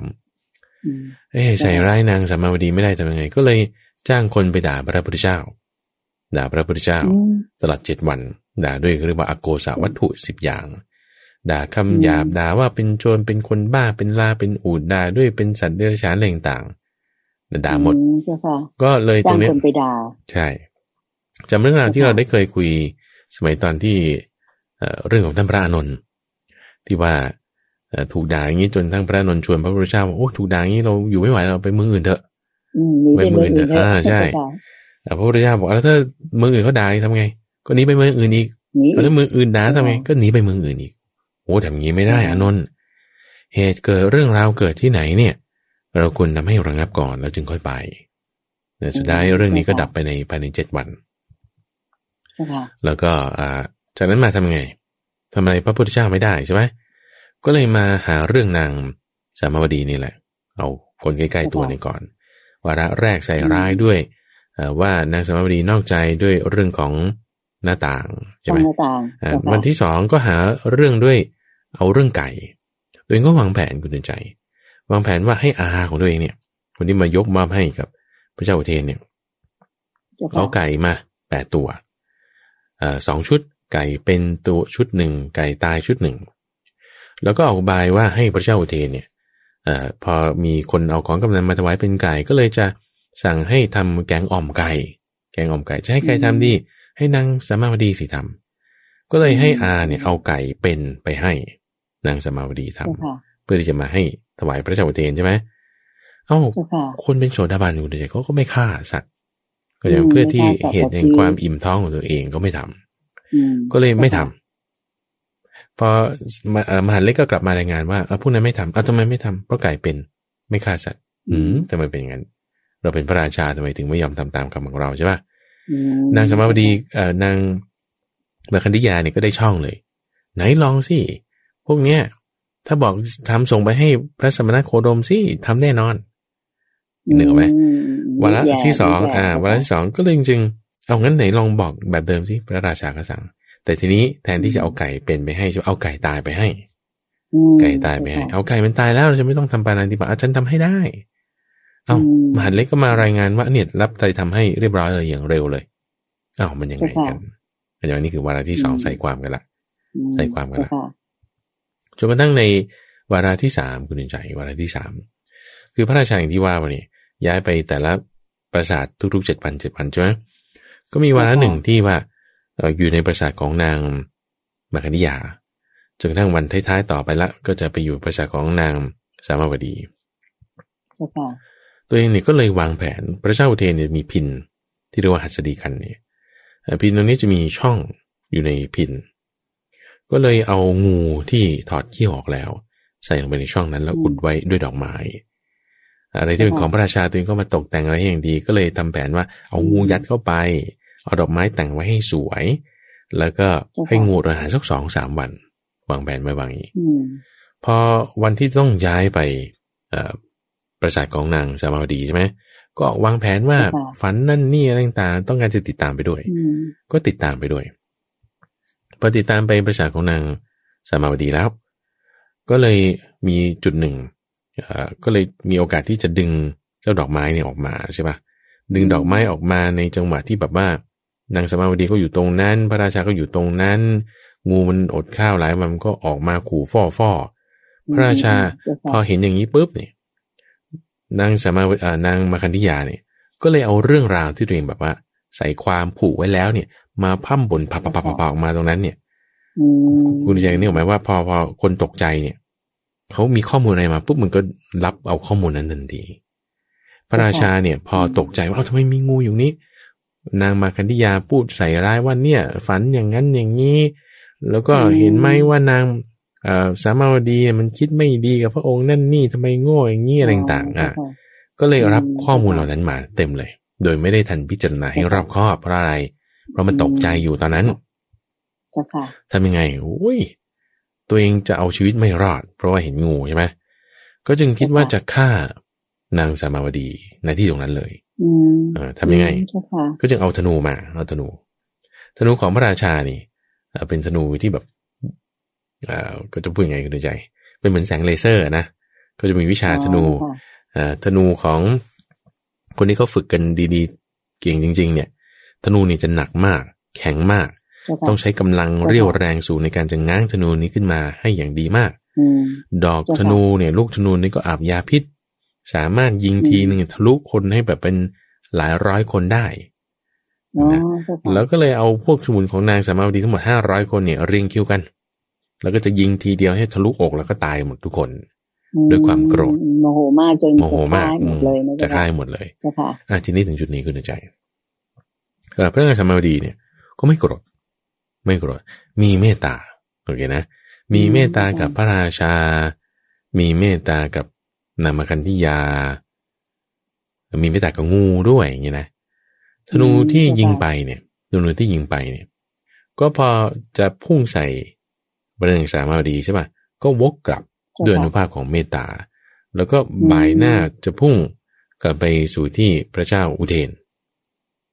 ำเอ้ใส่ร้ายนางสามาวดีไม่ได้ทำยังไง ก็เลยจ้างคนไปด่าพระพุทธเจ้า ด่าพระพุทธเจ้า ตลอดเจ็ดวัน ด่าด้วยเรียกว่าอโกสาวัตถุสิบอย่าง ด่าคำหยาบด่าว่าเป็นโจรเป็นคนบ้าเป็นลาเป็นอูดด่าด้วยเป็นสัตว์เดรัจฉานอะไรต่างด่าหมดก็เลยตรงนี้ใช่จำเรื่องราวที่เราได้เคยคุยสมัยตอนที่เรื่องของท่านพระอานนท์ที่ว่าถูกด่าอย่างนี้จนทั้งพระนนท์ชวนพระพุทธเจ้าว่าโอ้ถูกด่าอย่างนี้เราอยู่ไม่ไหวเราไปเมืองอื่นเถอะไปเมืองอื่นเถอะอ่าใช่พระพุทธเจ้าบอกแล้วถ้าเมืองอื่นเขาด่าทำไง ก็หนีไปเมืองอื่นอีกแล้วเมืองอื่นด่าทำไงก็หนีไปเมืองอื่นอีกโอ้ทำอย่างนี้ไม่ได้อานนท์เหตุเกิดเรื่องราวเกิดที่ไหนเนี่ย เราควรทาให้ระงับก่อนแล้วจึงค่อยไปแต่สุดท้ายเรื่องนี้ก็ดับไปในภายในเจ็ดวันแล้วก็อ่าจากนั้นมาทำไงทำอะไรพระพุทธเจ้าไม่ได้ใช่ไหมก็เลยมาหาเรื่องนางสามาวดีนี่แหละ เอาคนใกล้ๆตัวนี้ก่อนวาระแรกใส่ร้ายด้วยว่านางสามาวดีนอกใจด้วยเรื่องของ หน้าต่างใช่ไหมวันที่สองก็หาเรื่องด้วยเอาเรื่องไก่ตัวเองก็วางแผนคุณใจ วางแผนว่าให้อาของตัวเองเนี่ย คนที่มายกมอบให้กับพระเจ้าอุเทนเนี่ยเอาไก่มาแปดตัวสองชุดไก่เป็นตัวชุดหนึ่งไก่ตายชุดหนึ่งแล้วก็ออกบายว่าให้พระเจ้าอุเทนเนี่ยอพอมีคนเอาของกำนันมาถวายเป็นไก่ก็เลยจะสั่งให้ทำแกงอ่อมไก่ แกงอ่อมไก่จะให้ใครทำดี ให้นางสามาวดีสิทำก็เลยให้อาเนี่ยเอาไก่เป็นไปให้นางสามาวดีทำเพื่อที่จะมาให้ถวายพระเจ้าอุเทนใช่ไหมเอ้าคนเป็นโสดาบันอยู่เฉยเขาก็ไม่ฆ่าสัตว์ ก็อย่างเพื่อที่เหตุแห่งความอิ่มท้องของตัวเองก็ไม่ทำก็เลยไม่ทพอมาเอ่อมหาเล็กก็กลับมารายงานว่าเออพวกนั้นไม่ทำเอาทำไมไม่ทำเพราะไก่เป็นไม่ฆ่าสัตว์ อืมทำไมเป็นอย่างนั้น เราเป็นพระราชาทำไมถึงไม่ยอมทำตามคำของเราใช่ปะอืม นางสมาวดีเอ่อนางมาคันธิยาเนี่ยก็ได้ช่องเลย ไหนลองสิพวกเนี้ยถ้าบอกทำส่งไปให้พระสมณโคดมสิทำแน่นอนเหนือไหมวาระแย่ที่สองแย่อ่าวาระที่สองก็เลยจริงๆเอางั้นไหนลองบอกแบบเดิมสิพระราชาก็สั่ง แต่ทีนี้แทนที่จะเอาไก่เป็นไปให้จะเอาไก่ตายไปให้อืมไก่ตายไปให้ เอาไก่มันตายแล้วเราจะไม่ต้องทำปานาติบาตฉันทำให้ได้ เอาอืมมหาดเล็กก็มารายงานว่าเนี่ยรับใจทำให้เรียบร้อยเลยอย่างเร็วเลยเอ้ามันยังไงกันอันนี้คือวาระที่สองใส่ความกันละอืใส่ความกันละเจ้ค่ะจนกระทั่งในวาระที่สามคุณดินใจวาระที่สามคือพระราชาอย่างที่ว่าวันนี้ย้ายไปแต่ละปราสาททุกๆเจ็ดพันเจ็ดพันใช่ไหมก็มีวาระหนึ่งที่ว่าเอ่ออยู่ในปราสาทของนางมาคณิยาจนกระทั่งวันท้ายๆต่อไปละ ก็จะไปอยู่ปราสาทของนางสามาวดีเจ้าค่ะ ตัวเองเนี่ยก็เลยวางแผนพระเจ้าอุเทนเนี่ยมีพินที่เรียกว่าหัสดีกันเนี่ยเอ่อพินตรงนี้จะมีช่องอยู่ในพิน ก็เลยเอางูที่ถอดขี้ออกแล้ว ใส่ลงไปในช่องนั้นแล้วอุดไว้ด้วยดอกไม้อะไรที่เป็นของพระราชาตัวเองก็มาตกแต่งอะไรให้อย่างดี ก็เลยทำแผนว่าเอางูยัดเข้าไป เอาดอกไม้แต่งไว้ให้สวย แล้วก็ให้งูอดอาหารสักสองสามวันวางแผนไว้วางอย่างนี้อืมพอวันที่ต้องย้ายไปเอ่อ ปราสาทของนางสามาวดีใช่ไหมก็วางแผนว่าฝันนั่นนี่อะไรต่างๆต้องการจะติดตามไปด้วยอืมก็ติดตามไปด้วยพอติดตามไปปราสาทของนางสามาวดีแล้ว ก็เลยมีจุดหนึ่งเอ่อก็เลยมีโอกาสที่จะดึงเจ้าดอกไม้เนี่ยออกมาใช่ปะดึงดอกไม้ออกมาในจังหวะที่แบบว่านางสามาวดีก็อยู่ตรงนั้น พระราชาก็อยู่ตรงนั้น งูมันอดข้าวหลายวันมันก็ออกมาขู่ฟ่อฟ่อพระราชาเจ้าพอค่ะเห็นอย่างนี้ปุ๊บเนี่ย นางสามาวานางมาคันธิยาเนี่ยก็เลยเอาเรื่องราวที่ตัวเองแบบว่า ใส่ความผูกไว้แล้วเนี่ย มาพั่มบนพับพับพับออกมาตรงนั้นเนี่ยคุณใจนี่ออกไหมว่าพอพอคนตกใจเนี่ยเขามีข้อมูลอะไรมาปุ๊บมันก็รับเอาข้อมูลนั้นทันทีพระราชาเนี่ย พอตกใจว่าเอ้าทำไมมีงูอยู่นี้ นางมาคันธิยาพูดใส่ร้ายว่าเนี่ย ฝันอย่างนั้นอย่างนี้ แล้วก็เห็นไหมว่านาง สามาวดีเนี่ยมันคิดไม่ดีกับพระองค์นั่นนี่ทำไมโง่อย่างนี้อะไรต่างๆอะเจ้ค่ะก็เลยรับอืมข้อมูลเหล่านั้นมาเต็มเลย โดยไม่ได้ทันพิจารณาให้รอบคอบเพราะอะไร เพราะมันตกใจอยู่ตอนนั้นเจ้าค่ะทำยังไงอุ้ยตัวเองจะเอาชีวิตไม่รอด เพราะว่าเห็นงูใช่ไหมก็จึงคิดว่าจะฆ่านางสามาวดีในที่ตรงนั้นเลยอืมเออทำยังไงเจ้าค่ะก็จึงเอาธนูมาเอาธนู ธนูของพระราชานี่เอ่อเป็นธนูที่แบบเอ่อ ก็จะพูดยังไงคุณดูใจเป็นเหมือนแสงเลเซอร์นะก็จะมีวิชาธนูอ๋อค่ะเอ่อธนูของคนที่เขาฝึกกันดีๆ เก่งจริง ๆ เนี่ย ธนูนี่จะหนักมาก แข็งมากเจ้าค่ะต้องใช้กำลังเรี่ยวแรงสูงในการจะง้างธนูนี้ขึ้นมาให้อย่างดีมากอืมดอกเจ้าค่ะธนูเนี่ย ลูกธนูนี่ก็อาบยาพิษ สามารถยิงอืมทีหนึ่งทะลุคนให้แบบเป็นหลายร้อยคนได้อ๋อนะเจ้าค่ะแล้วก็เลยเอาพวกสมุนของนางสามาวดีทั้งหมดห้าร้อยคนเนี่ยเรียงคิวกัน แล้วก็จะยิงทีเดียวให้ทะลุอกแล้วก็ตายหมดทุกคน ด้วยความโกรธอืมโมโหมากจนโมโหมากจะฆ่หมดเลยนะจะเจ้าฆ่าค่ะให้หมดเลยเจ้าค่ะอะทีนี้ถึงจุดนี้คุณใจเอ่อพระนางสามาวดีเนี่ย ก็ไม่โกรธไม่โกรธมีเมตตาโอเคนะ มีเมตตากับพระราชา มีเมตตากับนามคันธิยา มีเมตตากับงูด้วยอย่างเงี้ยนะธนูที่ยิงไปเนี่ยธนูที่ยิงไปเนี่ย ก็พอจะพุ่งใส่ พระนางสามาวดีใช่ป่ะก็วกกลับเจ้าค่ะด้วยอนุภาพของเมตตา แล้วก็บ่ายหน้าจะพุ่งกลับไปสู่ที่พระเจ้าอุเทน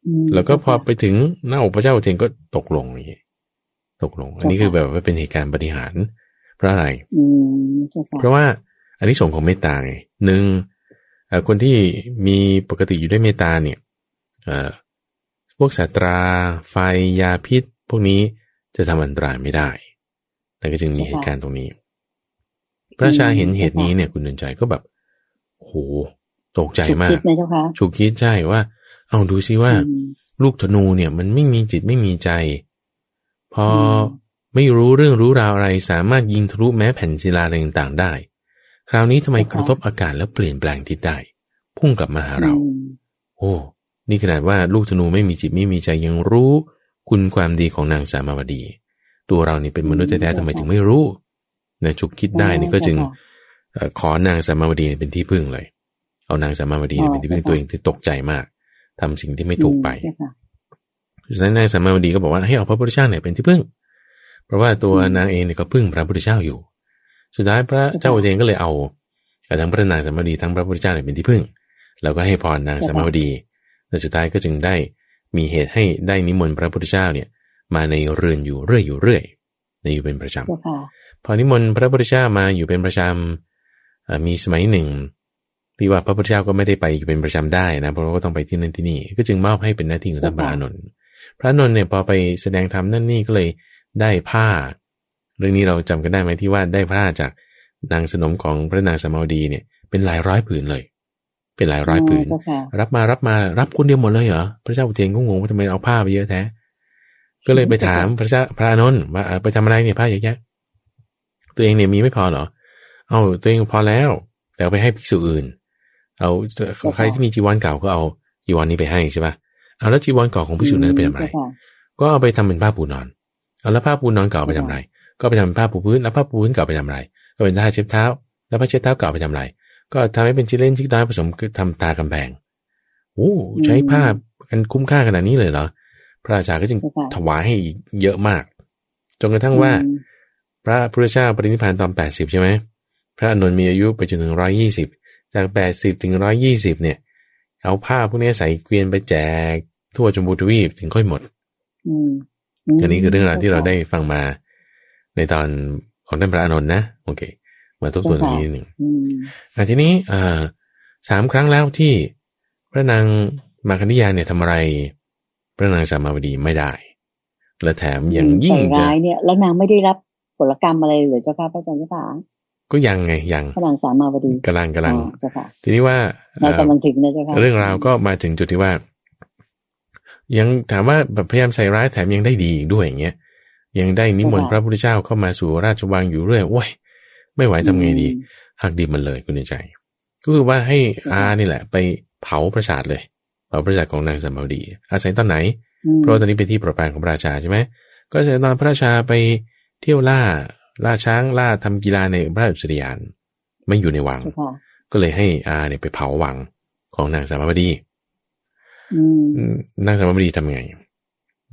อืมแล้วก็พอไปถึงหน้าอกพระเจ้าอุเทนก็ตกลงอย่างนี้ตกลง อันนี้คือแบบว่าเป็นเหตุการณ์ปฏิหารย์เพราะอะไรอืมเจ้าค่ะเพราะว่าอันนี้ส่งส์ของเมตตาไงหนึ่งเอ่อคนที่มีปกติอยู่ด้วยเมตตาเนี่ยเอ่อพวกสัตรา ไฟยาพิษ พวกนี้จะทำอันตรายไม่ได้ แล้วก็จึงมีเหตุการณ์ตรงนี้ พระราชาเห็นเหตุนี้เนี่ยคุณเดินใจก็แบบโหตกใจมากฉุคิดนะเจ้าค่ะฉุกคิดใช่ว่า เอาดูซิว่าอืมลูกธนูเนี่ย มันไม่มีจิตไม่มีใจ พออมไม่รู้เรื่องรู้ราวอะไร สามารถยิงทะลุแม้แผ่นศิลาอะไรต่างๆได้ คราวนี้ทำไมกระทบอากาศแล้วเปลี่ยนแปลงทิศได้ พุ่งกลับมาหาเราอืมโอ้นี่ขนาดว่าลูกธนูไม่มีจิตไม่มีใจยังรู้ คุณความดีของนางสามาวดี ตัวเรานี่เป็นมนุษย์แท้ๆทำไมถึงไม่รู้นะชุกคิดได้นี่ก็จึงขอนางสามาวดีเป็นที่พึ่งเลย เอานางสามาวดีเป็นที่พึ่งตัวเองที่ตกใจมากทำสิ่งที่ไม่ถูกไปฉะนั้นนางสามาวดีก็บอกว่าให้เอาพระพุทธเจ้าเนี่ยเป็นที่พึ่ง เพราะว่าตัวนางเองเนี่ยก็พึ่งพระพุทธเจ้าอยู่ สุดท้ายพระเจ้าอุเทนก็เลยเอาทั้งพระนางสามาวดีทั้งพระพุทธเจ้าเนี่ยเป็นที่พึ่ง แล้วก็ให้พรนางสามาวดี และสุดท้ายก็จึงได้มีเหตุให้ได้นิมนต์พระพุทธเจ้าเนี่ย มาในเรือนอยู่เรื่อยอยู่เรื่อยในอยู่เป็นประจำพอนิมนต์พระพุทธเจ้ามาอยู่เป็นประจำมีสมัยหนึ่ง ที่ว่าพระพุทธเจ้าก็ไม่ได้ไปอยู่เป็นประจำได้นะเพราะว่าก็ต้องไปที่นั่นที่นี่ ก็จึงมอบให้เป็นหน้าที่ของท่านพระอนุนพระนนท์เนี่ยพอไปแสดงธรรมนั่นนี่ก็เลยได้ผ้า เรื่องนี้เราจำกันได้ไหมที่ว่าได้ผ้าจากนางสนมของพระนางสมาดีเนี่ยเป็นหลายร้อยผืนเลย เป็นหลายร้อยผืน รับมารับมารับคนเดียวหมดเลยเหรอพระเจ้าอุเทนก็งงว่าทำไมเอาผ้าไปเยอะแท้ ก็เลยไปถามพระเจ้าพระนนท์ว่าไปทำอะไรเนี่ยผ้าเยอะแยะตัวเองเนี่ยมีไม่พอเหรอ เอาตัวเองพอแล้ว แต่เอาไปให้ภิกษุอื่น เอาใครที่มีจีวรเก่าก็เอาจีวรนี้ไปให้ใช่ปะเอาแล้วจีวรเก่าของภิกษุนั้นไปทำอะไร ก็เอาไปทำเป็นผ้าปูนอน เอาแล้วผ้าปูนอนเก่าไปทำอะไร ก็ไปทำเป็นผ้าปูพื้น แล้วผ้าปูพื้นเก่าไปทำอะไร ก็เป็นผ้าเช็ดเท้า แล้วผ้าเช็ดเท้าเก่าไปทำอะไร ก็ทำให้เป็นชิ้นเล่นชิ้นน้อยผสมคือทำตากำแพงโอ้ใช้ผ้ากันคุ้มค่าขนาดนี้เลยเหรอ พระราชาก็จึงถวายให้เยอะมาก จนกระทั่งว่า พระพุทธเจ้าปรินิพพานตอนแปดสิบใช่ไหมพระอนุนมีอายุไปจนถึงร้อยี่สิบจากแปดสิบถึงร้อยี่สิบเนี่ย เอาผ้าพวกนี้ใส่เกวียนไปแจกทั่วจมูทวีปถึงค่อยหมดอันนี้คือเรื่องราวที่เราได้ฟังมา ในตอนของท่านพระอนุนนะโอเคมาทบทวนตรงนี้หนึ่งอ่าทีนี้อ่าสามครั้งแล้วที่พระนางมาคันิยาเนี่ยทำอะไรพ ระนางสามาวดีไม่ได้ และแถมยังยิ่งจะเนี่ยแล้วนางไม่ได้รับผลกรรมอะไรหรือเจ้าค่ะพระอาจารย์เจ้าค่ะก็ยังไงยังพระนางสามาวดีกำลังกำลังทีนี้ว่าเรากำลังถึงนะเจ้าค่ะเรื่องราวก็มาถึงจุดที่ว่า ยังถามว่าแบบพยายามใส่ร้ายแถมยังได้ดีอีกด้วยอย่างเงี้ยยังได้นิมนต์พระพุทธเจ้าเข้ามาสู่ราชวังอยู่เรื่อยโอ้ยไม่ไหวทำไงดีหักดิบมันเลยคุณในใจ ก็คือว่าให้อานี่แหละ ไปเผาประสาทเลย เผาประสาทของนางสมาวดี อาศัยตอนไหน เพราะตอนนี้เป็นที่ประปางของพระราชาใช่ไหมก็อาศัยตอนพระราชาไปเที่ยวล่าล่าช้างล่าทำกีฬาในพระอุสริยานไม่อยู่ในวัง ก็เลยให้อาเนี่ยไปเผาวังของนางสมาวดีนางสมบดีทำไง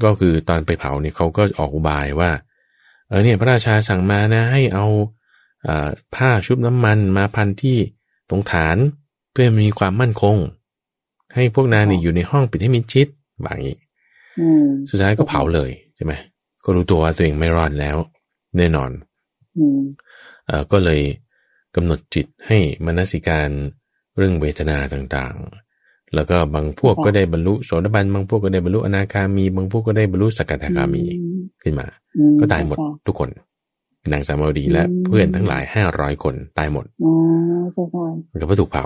ก็คือตอนไปเผาเนี่ยเขาก็ออกอุบายว่า เออเนี่ยพระราชาสั่งมานะ ให้เอาอผ้าชุบน้ำมันมาพันที่ตรงฐานเพื่อมีความมั่นคง ให้พวกนางนี่อยู่ในห้องปิดให้มิดชิดแบบนี้สุดท้ายก็เผาเลยใช่ไหมก็รู้ตัวว่าตัวเองไม่รอดแล้ว แน่นอนอก็เลยกำหนดจิตให้มนสิการเรื่องเวทนาต่างแล้วก็บางพวกก็ได้บรรลุโสดาบันบางพวกก็ได้บรรลุอนาคามี บางพวกก็ได้บรรลุสกทาคามีขึ้นมา ก็ตายหมดทุกคนนางสามาวดีและเพื่อนทั้งหลายห้าร้อยคนตายหมดมันก็เพราะถูกเผา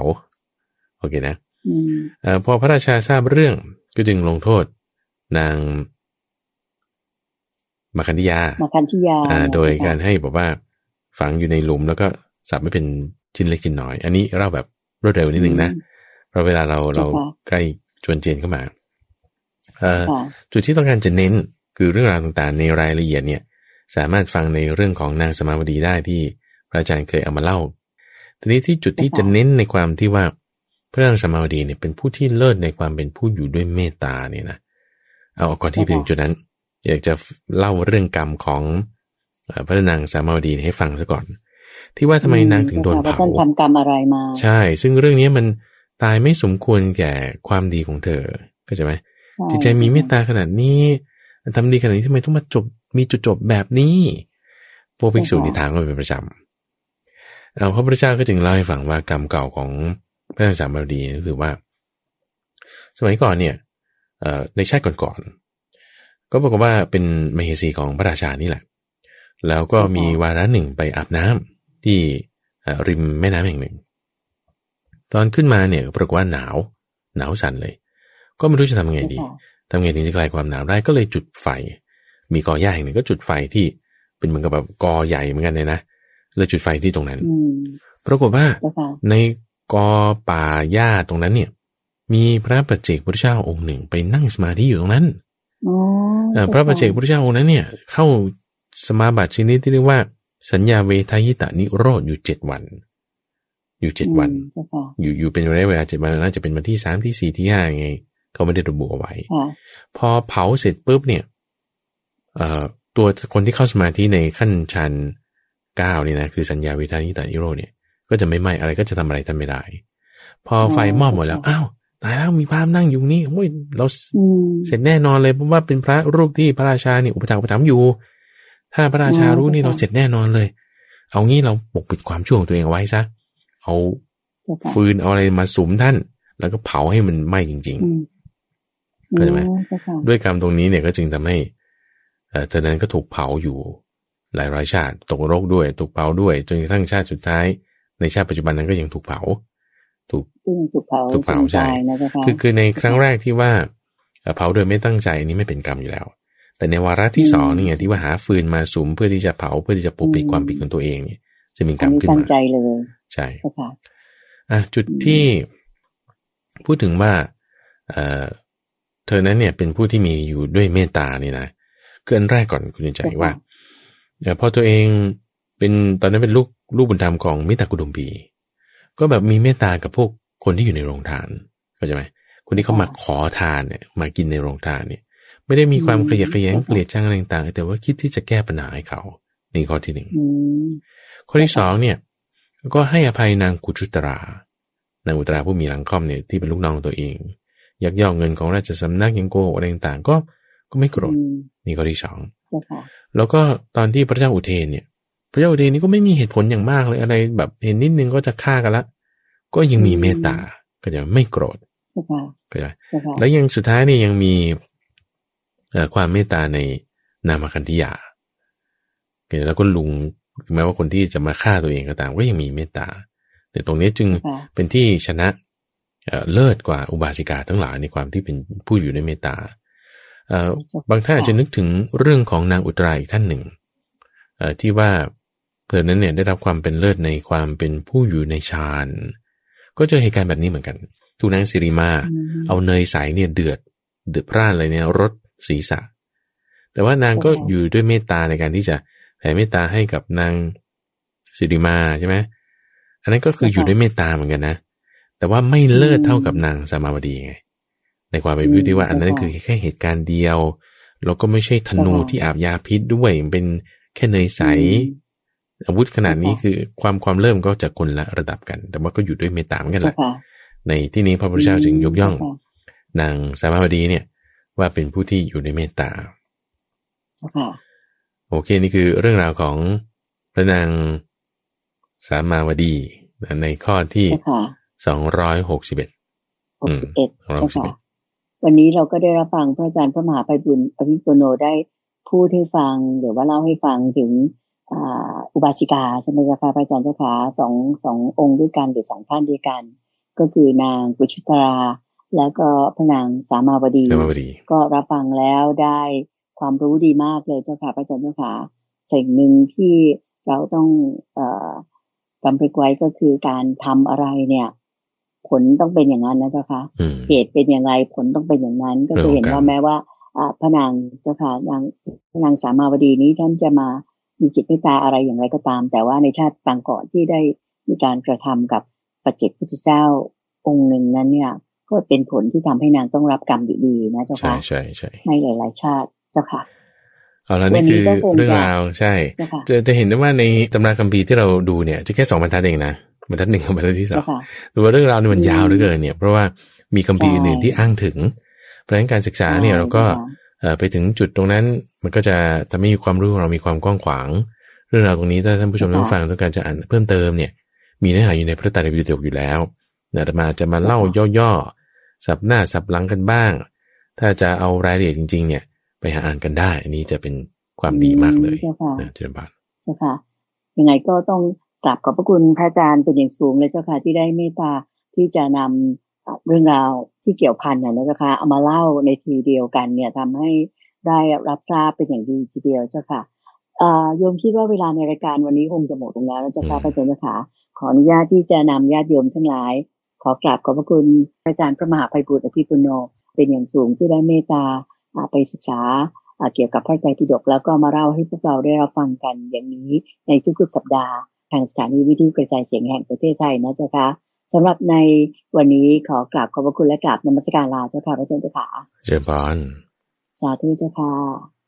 โอเคนะ อพอพระราชาทราบเรื่องก็จึงลงโทษ นางมาคันธิยามาคันธิยาโดยการให้บอกว่าฝังอยู่ในหลุมแล้วก็สับไม่เป็นชิ้นเล็กชิ้นน้อย อันนี้เราแบบรวดเร็วนิดหนึ่งนะเพราะเวลาเราเราใกล้จวนเจนเข้ามาจุดที่ต้องการจะเน้นคือเรื่องราวต่างๆ ในรายละเอียดเนี่ย สามารถฟังในเรื่องของนางสมาวดีได้ที่พระอาจารย์เคยเอามาเล่า ทีนี้ที่จุดที่จะเน้นในความที่ว่า พระนางสมาวดีเนี่ยเป็นผู้ที่เลิศในความเป็นผู้อยู่ด้วยเมตตาเนี่ยนะเอาก่อนที่ไปถึงจุดนั้น อยากจะเล่าเรื่องกรรมของพระนางสามาวดีให้ฟังซะก่อน ที่ว่าทำไมนางถึงโดนเผาทำกรรมอะไรมา ใช่ ซึ่งเรื่องนี้มันตายไม่สมควรแก่ความดีของเธอเข้าใจไหมจิตใจมีเมตตาขนาดนี้ทำดีขนาดนี้ทำไมต้องมาจบมีจุดจบแบบนี้พวกภิกษุนิทานก็เป็นประจำเอาพระพุทธเจ้าก็จึงเล่าให้ฟังว่ากรรมเก่าของ พระนางสามบดีก็คือว่า สมัยก่อนเนี่ยในชาติก่อนๆก็บอกว่าเป็นมเหสีของพระราชานี่แหละ แล้วก็มีวาระหนึ่งไปอาบน้ำที่ริมแม่น้ำแห่งหนึ่ง ตอนขึ้นมาเนี่ยปรากฏว่าหนาวหนาวสั่นเลย ก็ไม่รู้จะทำไงดีทำไงถึงจะคลายความหนาวได้ก็เลยจุดไฟ มีกอหญ้าแห่งหนึ่งก็จุดไฟที่เป็นเหมือนกับแบบกอใหญ่เหมือนกันเลยนะเลยจุดไฟที่ตรงนั้น ปรากฏว่าใน กอป่าหญ้าตรงนั้นเนี่ย มีพระปัจเจกพุทธเจ้าองค์หนึ่งไปนั่งสมาธิอยู่ตรงนั้นพระปัจเจกพุทธเจ้าองค์นั้นเนี่ยเข้าสมาบัติชนิดที่เรียกว่า สัญญาเวทายตานิโรธอยู่เจ็ดวัน อยู่เจ็ดวัน อยู่อยู่เป็นระยะเวลาเจ็ดวันน่าจะเป็นวันที่สามที่สี่ที่ห้าไงเขาไม่ได้ระบุเอาไว้ พอเผาเสร็จปุ๊บเนี่ยเอ่อตัวคนที่เข้าสมาธิในขั้นชันเก้านี่นะคือสัญญาวิทานิตานิโรเนี่ย ก็จะไม่ไหมอะไรก็จะทำอะไรทำไม่ได้ พอไฟมอดหมดแล้วอ้าวตายแล้วมีพามนั่งอยู่นี่โอ้ยเราเสร็จแน่นอนเลยเพราะว่าเป็นพระรูปที่พระราชาเนี่ยอุปถัมภ์อุปถัมภ์อยู่ ถ้าพระราชารู้นี่เราเสร็จแน่นอนเลย เอางี้เราปกปิดความชั่วของตัวเองเอาไว้ซะเอาฟืนเอาอะไรมาสุมท่าน แล้วก็เผาให้มันไหม้จริงๆเข้าใจไหมด้วยกรรมตรงนี้เนี่ยก็จึงทำให้เอจากนั้นก็ถูกเผาอยู่หลายร้อยชาติ ตกโรคด้วย ถูกเผาด้วยจนกระทั่งชาติสุดท้าย ในชาติปัจจุบันนั้นก็ยังถูกเผา ถูกถูกเผาถูกเผาใช่คือคือในครั้งแรกที่ว่าเผาโดยไม่ตั้งใจนี้ไม่เป็นกรรมอยู่แล้ว แต่ในวาระที่สองนี่ไงที่ว่าหาฟืนมาสุมเพื่อที่จะเผาเพื่อที่จะปกปิดความผิดของตัวเองเนี่ยจะมีกรรมขึ้นมาตั้งใจเลยใช่อะจุดที่พูดถึงว่าเออเธอนั้นเนี่ยเป็นผู้ที่มีอยู่ด้วยเมตตานี่นะเกินแรกก่อนคุณใจว่าพอตัวเองเป็นตอนนั้นเป็นลูก ลูกบุญธรรมของมิตรกุดุมปีก็แบบมีเมตตากับพวกคนที่อยู่ในโรงทานเข้าใจไหมคนที่เขามาขอทานเนี่ยมากินในโรงทานเนี่ย ไม่ได้มีความขยะแขยงเกลียดชังอะไรต่างๆแต่ว่าคิดที่จะแก้ปัญหาให้เขานี่ข้อที่หนึ่งข้อที่สองเนี่ย ก็ให้อภัยนางกุจุตรานางอุตราผู้มีหลังค่อมเนี่ยที่เป็นลูกน้องตัวเอง ยักยอกเงินของราชสำนักยังโกหกอะไรต่างๆก็ก็ไม่โกรธนี่ข้อที่สองแล้วก็ตอนที่พระเจ้าอุเทนเนี่ย พระเจ้าอุเทนนี่ก็ไม่มีเหตุผลอย่างมากเลยอะไรแบบเห็นนิดนึงก็จะฆ่ากันละ ก็ยังมีเมตตาก็จะไม่โกรธก็จะแล้วยังสุดท้ายนี่ยังมีความเมตตาในนามคันธิยาแล้วก็ลุงแม้ว่าคนที่จะมาฆ่าตัวเองก็ตามก็ยังมีเมตตา แต่ตรงนี้จึงเป็นที่ชนะเลิศกว่าอุบาสิกาทั้งหลายในความที่เป็นผู้อยู่ในเมตตาบางท่านอาจจะนึกถึงเรื่องของนางอุตราอีกท่านหนึ่งที่ว่า เธอนั้นเนี่ยได้รับความเป็นเลิศในความเป็นผู้อยู่ในฌาน ก็เจอเหตุการณ์แบบนี้เหมือนกันทุนางสิริมา เอาเนยใสเนี่ยเดือด เดือดพร่านอะไรเนี่ยรถศีรษะ แต่ว่านางก็อยู่ด้วยเมตตาในการที่จะแผ่เมตตาให้กับนางสิริมาใช่ไหมอันนั้นก็คืออยู่ด้วยเมตตาเหมือนกันนะ แต่ว่าไม่เลิศเท่ากับนางสามาวดีไง ในความเป็นวิธีว่าอันนั้นคือแค่เหตุการณ์เดียว แล้วก็ไม่ใช่ธนูที่อาบยาพิษด้วย เป็นแค่เนยใส อาวุธขนาดนี้คือความความเริ่มก็จะคนละระดับกัน แต่ว่าก็อยู่ด้วยเมตตาเหมือนกันแหละ ในที่นี้พระพุทธเจ้าจึงยกย่อง นางสามาวดีเนี่ย ว่าเป็นผู้ที่อยู่ในเมตตาโอเคนี่คือเรื่องราวของพระนางสามาวดีในข้อที่สองร้อยหกสิบเอ็ดหกสิบเอ็ดใช่ค่ะวันนี้เราก็ได้รับฟังพระอาจารย์พระมหาไพบุญอภิปุโนได้พูดให้ฟังหรือว่าเล่าให้ฟังถึง อุบาสิกาใช่ไหมคะพระอาจารย์เจ้าขาสองสององค์ด้วยกันหรือสองท่านด้วยกัน ก็คือนางกุชุตรา แล้วก็พระนางสามาวดี ก็รับฟังแล้วได้ความรู้ดีมากเลยเจ้าค่ะพระอาจารย์เจ้าขาสิ่งหนึ่งที่เราต้องอจำไปไว้ก็คือการทำอะไรเนี่ย ผลต้องเป็นอย่างนั้นนะเจ้าค่ะเหตุเป็นอย่างไรผลต้องเป็นอย่างนั้น ก็จะเห็นว่าแม้ว่าพระนางเจ้าค่ะนางพระนางสามาวดีนี้ท่านจะมา มีจิตเมตตาอะไรอย่างไรก็ตาม แต่ว่าในชาติปางก่อนที่ได้มีการกระทำกับปัจเจกพุทธเจ้าองค์หนึ่งนั้นเนี่ย ก็เป็นผลที่ทำให้นางต้องรับกรรมอยู่ดีนะเจ้าค่ะใช่ใช่ในหลาย ๆ ชาติเจ้าค่ะเอาแล้วนี่คือเรื่องราวใช่ จะจะเห็นได้ว่าในตำราคัมภีร์ที่เราดูเนี่ย จะแค่สองบรรทัดเองนะบรรทัดหนึ่งกับบรรทัดที่สองดูว่าเรื่องราวนี่มันยาวเหลือเกินเนี่ย เพราะว่ามีคัมภีร์อื่นที่อ้างถึงเพราะฉะนั้นการศึกษาเนี่ยเราก็ ไปถึงจุดตรงนั้นมันก็จะทำให้ความรู้ของเรามีความกว้างขวาง เรื่องราวตรงนี้ถ้าท่านผู้ชมต้องฟังต้องการจะอ่านเพิ่มเติมเนี่ย มีเนื้อหาอยู่ในพระไตรปิฎกอยู่แล้วนะแต่มาจะมาเล่าย่อๆ สับหน้าสับหลังกันบ้าง ถ้าจะเอารายละเอียดจริง ๆ เนี่ย ไปหาอ่านกันได้ อันนี้จะเป็นความดีมากเลยนะเจริญบานเจ้าค่ะยังไงก็ต้องกราบขอบพระคุณพระอาจารย์เป็นอย่างสูงเลยเจ้าค่ะที่ได้เมตตาที่จะนำเรื่องราว ที่เกี่ยวพันเนี่ยนะเจ้าค่ะเอามาเล่าในทีเดียวกันเนี่ยทำให้ได้รับทราบเป็นอย่างดีทีเดียวเจ้าค่ะโยมคิดว่าเวลาในรายการวันนี้คงจะหมดลงแล้วเจ้าค่ะพระอาจารย์เจ้าค่ะขออนุญาตที่จะนำญาติโยมทั้งหลาย ขอกราบขอบพระคุณพระอาจารย์พระมหาภัยบุตรอภิปุโน เป็นอย่างสูงที่ได้เมตตาไปศึกษาเกี่ยวกับพระไตรปิฎกแล้วก็มาเล่าให้พวกเราได้รับฟังกันอย่างนี้ในทุกๆสัปดาห์ ทางสถานีวิทยุกระจายเสียงแห่งประเทศไทยนะเจ้าค่ะ สำหรับในวันนี้ขอกราบขอบพระคุณและกราบนมัสการลาเจ้าค่ะพระเจ้าค่ะเจริญพรสาธุเจ้าค่ะ